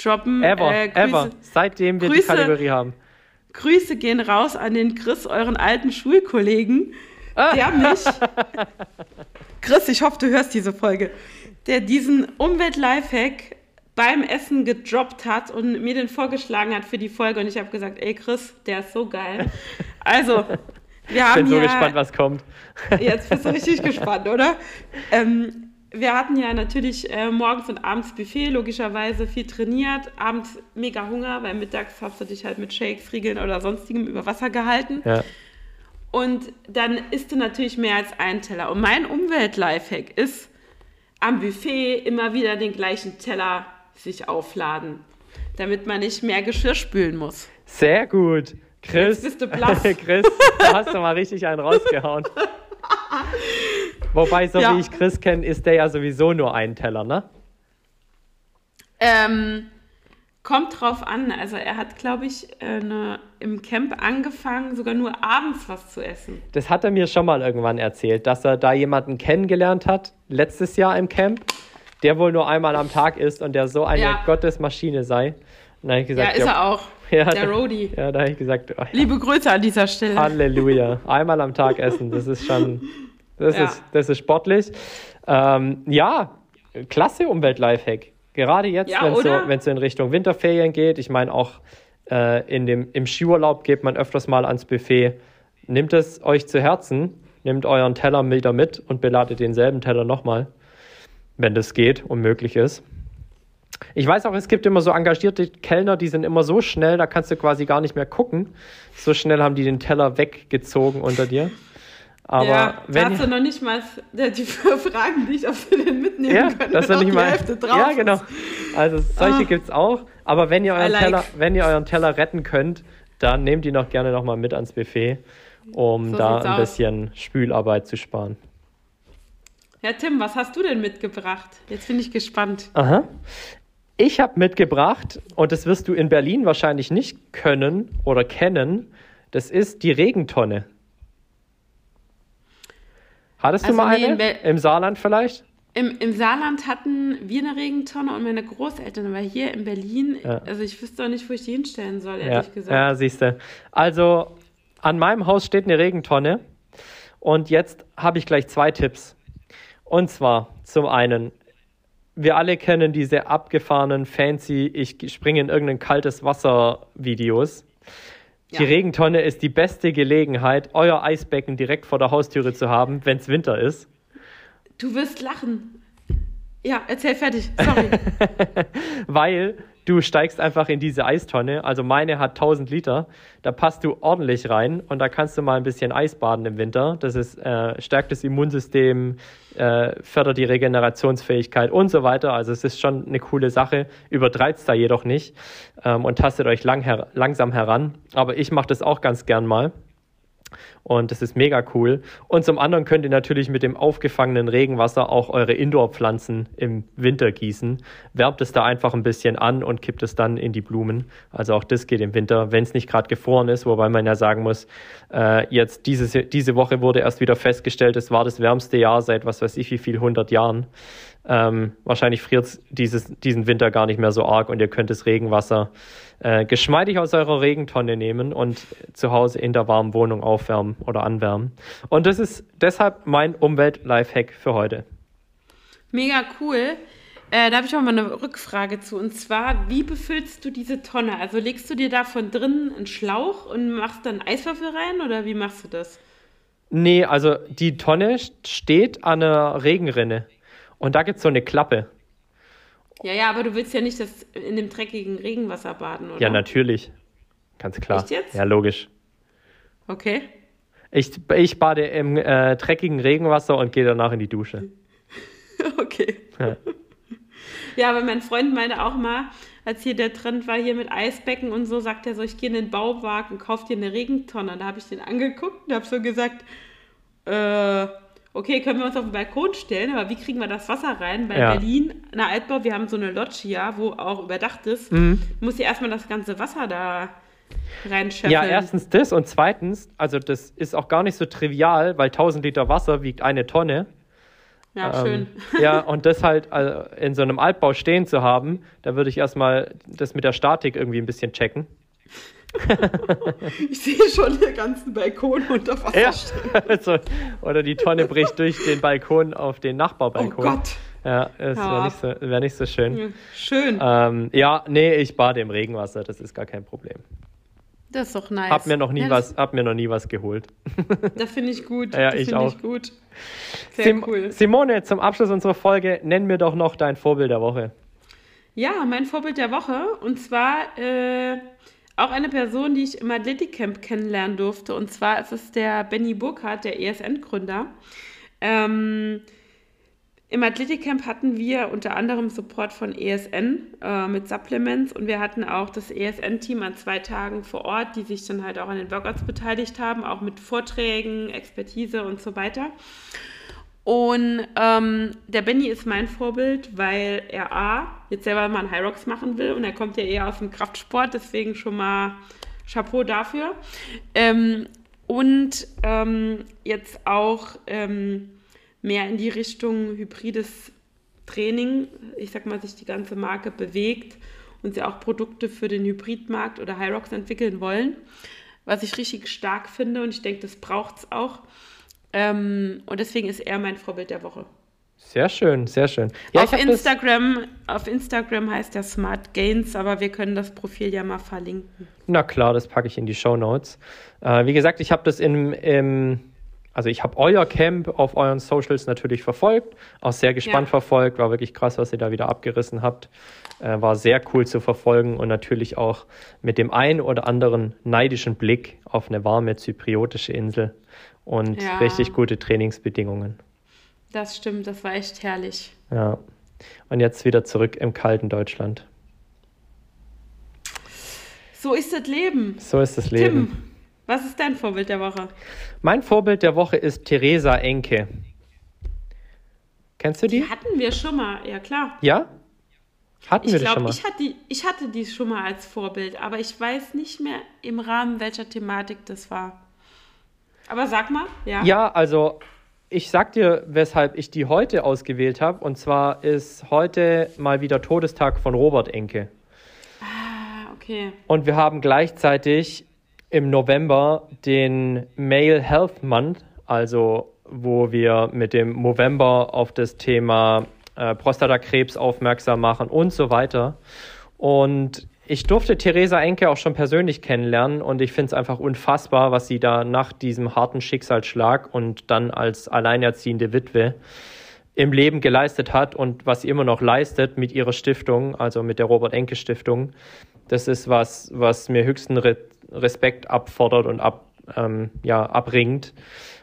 droppen. Ever, äh, ever. Seitdem wir Grüße, die Kategorie haben. Grüße gehen raus an den Chris, euren alten Schulkollegen. der mich, [laughs] Chris, ich hoffe, du hörst diese Folge, der diesen Umwelt-Lifehack beim Essen gedroppt hat und mir den vorgeschlagen hat für die Folge. Und ich habe gesagt, ey Chris, der ist so geil. Also, wir haben Bin so ja, gespannt, was kommt. Jetzt bist du richtig [laughs] gespannt, oder? Ähm, wir hatten ja natürlich äh, morgens und abends Buffet, logischerweise viel trainiert, abends mega Hunger, weil mittags hast du dich halt mit Shakes, Riegeln oder sonstigem über Wasser gehalten. Ja. Und dann isst du natürlich mehr als einen Teller. Und mein Umwelt-Lifehack ist, am Buffet immer wieder den gleichen Teller sich aufladen, damit man nicht mehr Geschirr spülen muss. Sehr gut. Chris, Jetzt bist du blass. [laughs] Chris, da hast du mal richtig einen rausgehauen. [laughs] [laughs] Wobei, so Ja. wie ich Chris kenne, ist der ja sowieso nur ein Teller, ne? Ähm, kommt drauf an. Also er hat, glaube ich, äh, ne, im Camp angefangen, sogar nur abends was zu essen. Das hat er mir schon mal irgendwann erzählt, dass er da jemanden kennengelernt hat, letztes Jahr im Camp, der wohl nur einmal am Tag isst und der so eine Ja. Gottesmaschine sei. Und dann habe ich Ja, gesagt, ist er auch. [laughs] Ja, der da- Roadie. Ja, da habe ich gesagt, oh, Liebe Grüße an dieser Stelle. Halleluja. [laughs] Einmal am Tag essen, das ist schon, das, Ja. ist, das ist sportlich. Ähm, ja, klasse Umwelt-Lifehack. Gerade jetzt, Ja, wenn es so, so in Richtung Winterferien geht. Ich meine, auch äh, in dem, im Skiurlaub geht man öfters mal ans Buffet. Nehmt es euch zu Herzen, nehmt euren Teller wieder mit und beladet denselben Teller nochmal, wenn das geht und möglich ist. Ich weiß auch, es gibt immer so engagierte Kellner, die sind immer so schnell, da kannst du quasi gar nicht mehr gucken. So schnell haben die den Teller weggezogen unter dir. Aber ja, da wenn hast du noch nicht mal die [laughs] fragen dich, ob wir den mitnehmen ja, können. dass nicht die mal Hälfte drauf Ja, genau. Also solche Ah. gibt's auch, aber wenn ihr euren like. Teller, wenn ihr euren Teller retten könnt, dann nehmt ihn doch gerne noch mal mit ans Buffet, um So da ein aus. bisschen Spülarbeit zu sparen. Ja, Tim, was hast du denn mitgebracht? Jetzt bin ich gespannt. Aha. Ich habe mitgebracht, und das wirst du in Berlin wahrscheinlich nicht können oder kennen, das ist die Regentonne. Hattest Also du mal nee, in eine? Im Saarland vielleicht? Im, Im Saarland hatten wir eine Regentonne und meine Großeltern, aber hier in Berlin, Ja. also ich wüsste auch nicht, wo ich die hinstellen soll, Ja, ehrlich gesagt. ja siehst du. Also an meinem Haus steht eine Regentonne und jetzt habe ich gleich zwei Tipps. Und zwar zum einen, wir alle kennen diese abgefahrenen, fancy, ich springe in irgendein kaltes Wasser Videos. Die Ja. Regentonne ist die beste Gelegenheit, euer Eisbecken direkt vor der Haustüre zu haben, wenn es Winter ist. Du wirst lachen. Ja, erzähl fertig. Sorry. [laughs] weil du steigst einfach in diese Eistonne. Also meine hat 1000 Liter. Da passt du ordentlich rein und da kannst du mal ein bisschen Eis baden im Winter. Das ist, äh, stärkt das Immunsystem, äh, fördert die Regenerationsfähigkeit und so weiter. Also es ist schon eine coole Sache. Übertreibt da jedoch nicht ähm, und tastet euch lang her langsam heran. Aber ich mache das auch ganz gern mal. Und das ist mega cool. Und zum anderen könnt ihr natürlich mit dem aufgefangenen Regenwasser auch eure Indoor-Pflanzen im Winter gießen. Wärmt es da einfach ein bisschen an und kippt es dann in die Blumen. Also auch das geht im Winter, wenn es nicht gerade gefroren ist, wobei man ja sagen muss, äh, jetzt dieses, diese Woche wurde erst wieder festgestellt, es war das wärmste Jahr seit was weiß ich wie viel, 100 Jahren. Ähm, wahrscheinlich friert es diesen Winter gar nicht mehr so arg und ihr könnt das Regenwasser äh, geschmeidig aus eurer Regentonne nehmen und zu Hause in der warmen Wohnung aufwärmen oder anwärmen. Und das ist deshalb mein Umwelt-Lifehack für heute. Mega cool. Äh, da habe ich auch mal eine Rückfrage zu. Und zwar, wie befüllst du diese Tonne? Also legst du dir da von drinnen einen Schlauch und machst dann Eiswürfel rein oder wie machst du das? Nee, also die Tonne steht an einer Regenrinne und da gibt es so eine Klappe. Ja, ja, aber du willst ja nicht das in dem dreckigen Regenwasser baden, oder? Ja, natürlich. Ganz klar. Echt jetzt? Ja, logisch. Okay. Ich, ich bade im äh, dreckigen Regenwasser und gehe danach in die Dusche. [laughs] Okay. Ja. Ja, aber mein Freund meinte auch mal, als hier der Trend war, hier mit Eisbecken und so, sagt er so, ich gehe in den Bauwagen, kauf dir eine Regentonne. Da habe ich den angeguckt und habe so gesagt, äh, okay, können wir uns auf den Balkon stellen, aber wie kriegen wir das Wasser rein? Bei Ja. Berlin, in der Altbau, wir haben so eine Loggia, wo auch überdacht ist, Mhm. muss ja erstmal das ganze Wasser da reinscheffeln. Ja, erstens das und zweitens, also das ist auch gar nicht so trivial, weil 1000 Liter Wasser wiegt eine Tonne. Ja, schön. Ähm, [laughs] ja, [laughs] und das halt also in so einem Altbau stehen zu haben, da würde ich erstmal das mit der Statik irgendwie ein bisschen checken. [laughs] ich sehe schon den ganzen Balkon unter Wasser Ja, also, [laughs] oder die Tonne bricht durch den Balkon auf den Oh Nachbarbalkon. Gott. Ja, das Hau wäre nicht, so, wär nicht so schön. Ja, Schön. Ähm, ja, nee, ich bade im Regenwasser, das ist gar kein Problem. Das ist doch nice. Hab mir noch nie Ja, was, hab mir noch nie was geholt. [laughs] Das finde ich gut. Ja, das ich auch. ich gut. Sehr Sim cool. Simone, zum Abschluss unserer Folge, nenn mir doch noch dein Vorbild der Woche. Ja, mein Vorbild der Woche. Und zwar äh, auch eine Person, die ich im Athletikcamp kennenlernen durfte. Und zwar ist es der Benny Burkhardt, der ESN-Gründer. Ähm, Im Athletikcamp hatten wir unter anderem Support von ESN äh, mit Supplements und wir hatten auch das ESN-Team an zwei Tagen vor Ort, die sich dann halt auch an den Workouts beteiligt haben, auch mit Vorträgen, Expertise und so weiter. Und ähm, der Benny ist mein Vorbild, weil er A, jetzt selber mal einen Rocks machen will und er kommt ja eher aus dem Kraftsport, deswegen schon mal Chapeau dafür. Ähm, und ähm, jetzt auch ähm, mehr in die Richtung hybrides Training, ich sag mal, sich die ganze Marke bewegt und sie auch Produkte für den Hybridmarkt oder High Rocks entwickeln wollen, was ich richtig stark finde und ich denke, das braucht es auch. Ähm, und deswegen ist er mein Vorbild der Woche. Sehr schön, sehr schön. Ja, auf, Instagram, auf Instagram heißt er Smart Gains, aber wir können das Profil ja mal verlinken. Na klar, das packe ich in die Show Notes. Äh, wie gesagt, ich habe das im, im also ich habe euer Camp auf euren Socials natürlich verfolgt, auch sehr gespannt Ja. verfolgt, war wirklich krass, was ihr da wieder abgerissen habt. Äh, war sehr cool zu verfolgen und natürlich auch mit dem ein oder anderen neidischen Blick auf eine warme zypriotische Insel und Ja. richtig gute Trainingsbedingungen. Das stimmt, das war echt herrlich. Ja. Und jetzt wieder zurück im kalten Deutschland. So ist das Leben. So ist das Leben. Tim, was ist dein Vorbild der Woche? Mein Vorbild der Woche ist Theresa Enke. Kennst du die? Die hatten wir schon mal, ja klar. Ja? Hatten Ich wir das schon glaube, mal? ich, hatte die- ich hatte die schon mal als Vorbild, aber ich weiß nicht mehr im Rahmen welcher Thematik das war. Aber sag mal, ja. Ja, also ich sag dir, weshalb ich die heute ausgewählt habe. Und zwar ist heute mal wieder Todestag von Robert Enke. Ah, okay. Und wir haben gleichzeitig im November den Male Health Month, also wo wir mit dem November auf das Thema äh, Prostatakrebs aufmerksam machen und so weiter. Und ich durfte Theresa Enke auch schon persönlich kennenlernen und ich finde es einfach unfassbar, was sie da nach diesem harten Schicksalsschlag und dann als alleinerziehende Witwe im Leben geleistet hat und was sie immer noch leistet mit ihrer Stiftung, also mit der Robert Enke Stiftung. Das ist was, was mir höchsten Re Respekt abfordert und ab, ähm, ja, abringt.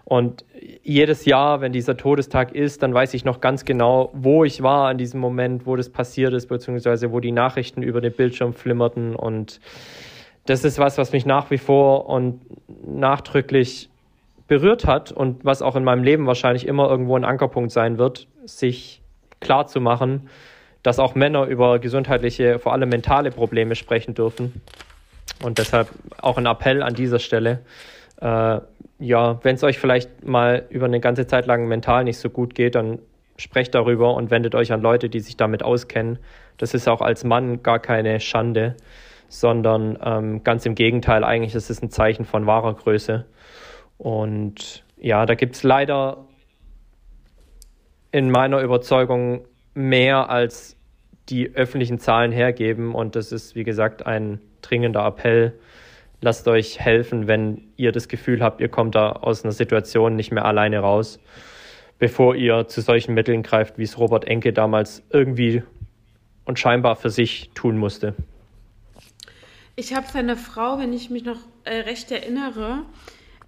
Und jedes Jahr, wenn dieser Todestag ist, dann weiß ich noch ganz genau, wo ich war in diesem Moment, wo das passiert ist, beziehungsweise wo die Nachrichten über den Bildschirm flimmerten. Und das ist was, was mich nach wie vor und nachdrücklich berührt hat und was auch in meinem Leben wahrscheinlich immer irgendwo ein Ankerpunkt sein wird, sich klar zu machen, dass auch Männer über gesundheitliche, vor allem mentale Probleme sprechen dürfen. Und deshalb auch ein Appell an dieser Stelle. Äh, ja, wenn es euch vielleicht mal über eine ganze Zeit lang mental nicht so gut geht, dann sprecht darüber und wendet euch an Leute, die sich damit auskennen. Das ist auch als Mann gar keine Schande, sondern ähm, ganz im Gegenteil, eigentlich ist es ein Zeichen von wahrer Größe. Und ja, da gibt es leider in meiner Überzeugung mehr als die öffentlichen Zahlen hergeben. Und das ist, wie gesagt, ein dringender Appell. Lasst euch helfen, wenn ihr das Gefühl habt, ihr kommt da aus einer Situation nicht mehr alleine raus, bevor ihr zu solchen Mitteln greift, wie es Robert Enke damals irgendwie und scheinbar für sich tun musste. Ich habe seine Frau, wenn ich mich noch äh, recht erinnere,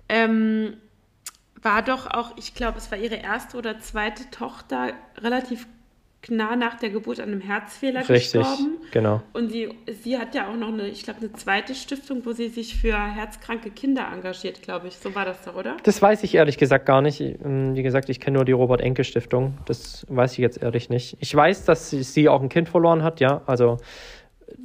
ähm, war doch auch, ich glaube, es war ihre erste oder zweite Tochter, relativ nah nach der Geburt an einem Herzfehler Richtig, gestorben. genau. Und sie, sie hat ja auch noch eine, ich glaube, eine zweite Stiftung, wo sie sich für herzkranke Kinder engagiert, glaube ich. So war das doch, oder? Das weiß ich ehrlich gesagt gar nicht. Ähm, Wie gesagt, ich kenne nur die Robert Enke Stiftung. Das weiß ich jetzt ehrlich nicht. Ich weiß, dass sie, sie auch ein Kind verloren hat, ja. Also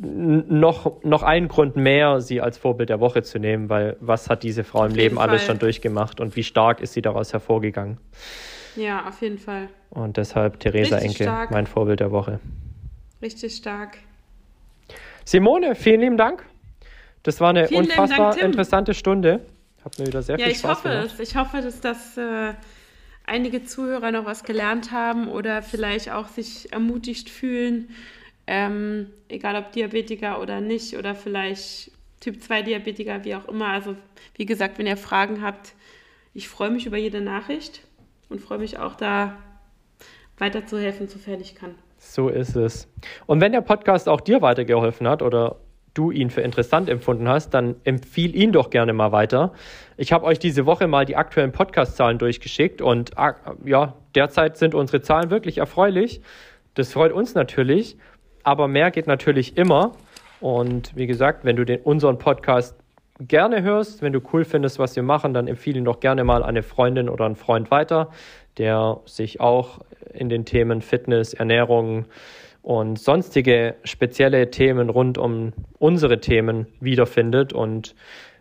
noch, noch ein Grund mehr, sie als Vorbild der Woche zu nehmen, weil was hat diese Frau im Leben jeden alles Fall. schon durchgemacht und wie stark ist sie daraus hervorgegangen. Ja, auf jeden Fall. Und deshalb Theresa Richtig Enke, stark. mein Vorbild der Woche. Richtig stark. Simone, vielen lieben Dank. Das war eine Vielen unfassbar Dank, interessante Stunde. Hat mir wieder sehr Ja, viel ich Spaß hoffe gemacht. es. Ich hoffe, dass das äh, einige Zuhörer noch was gelernt haben oder vielleicht auch sich ermutigt fühlen, ähm, egal ob Diabetiker oder nicht oder vielleicht Typ 2 Diabetiker, wie auch immer. Also wie gesagt, wenn ihr Fragen habt, ich freue mich über jede Nachricht und freue mich auch da weiterzuhelfen, sofern ich kann. So ist es. Und wenn der Podcast auch dir weitergeholfen hat oder du ihn für interessant empfunden hast, dann empfiehl ihn doch gerne mal weiter. Ich habe euch diese Woche mal die aktuellen Podcast-Zahlen durchgeschickt und ah, ja, derzeit sind unsere Zahlen wirklich erfreulich. Das freut uns natürlich, aber mehr geht natürlich immer. Und wie gesagt, wenn du den, unseren Podcast gerne hörst, wenn du cool findest, was wir machen, dann empfehle ihn doch gerne mal eine Freundin oder einen Freund weiter, der sich auch in den Themen Fitness, Ernährung und sonstige spezielle Themen rund um unsere Themen wiederfindet. Und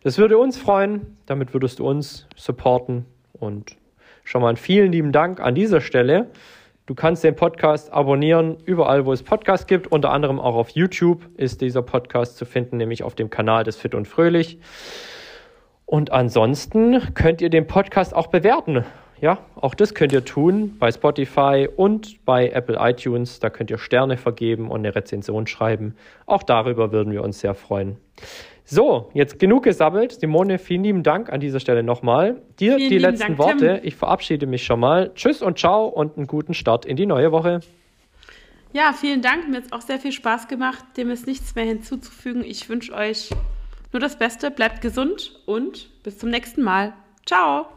das würde uns freuen. Damit würdest du uns supporten. Und schon mal vielen lieben Dank an dieser Stelle. Du kannst den Podcast abonnieren, überall, wo es Podcasts gibt. Unter anderem auch auf YouTube ist dieser Podcast zu finden, nämlich auf dem Kanal des Fit und Fröhlich. Und ansonsten könnt ihr den Podcast auch bewerten. Ja, auch das könnt ihr tun bei Spotify und bei Apple iTunes. Da könnt ihr Sterne vergeben und eine Rezension schreiben. Auch darüber würden wir uns sehr freuen. So, jetzt genug gesammelt. Simone, vielen lieben Dank an dieser Stelle nochmal. Dir Vielen die letzten Dank, Worte. Ich verabschiede mich schon mal. Tschüss und ciao und einen guten Start in die neue Woche. Ja, vielen Dank. Mir hat es auch sehr viel Spaß gemacht. Dem ist nichts mehr hinzuzufügen. Ich wünsche euch nur das Beste. Bleibt gesund und bis zum nächsten Mal. Ciao.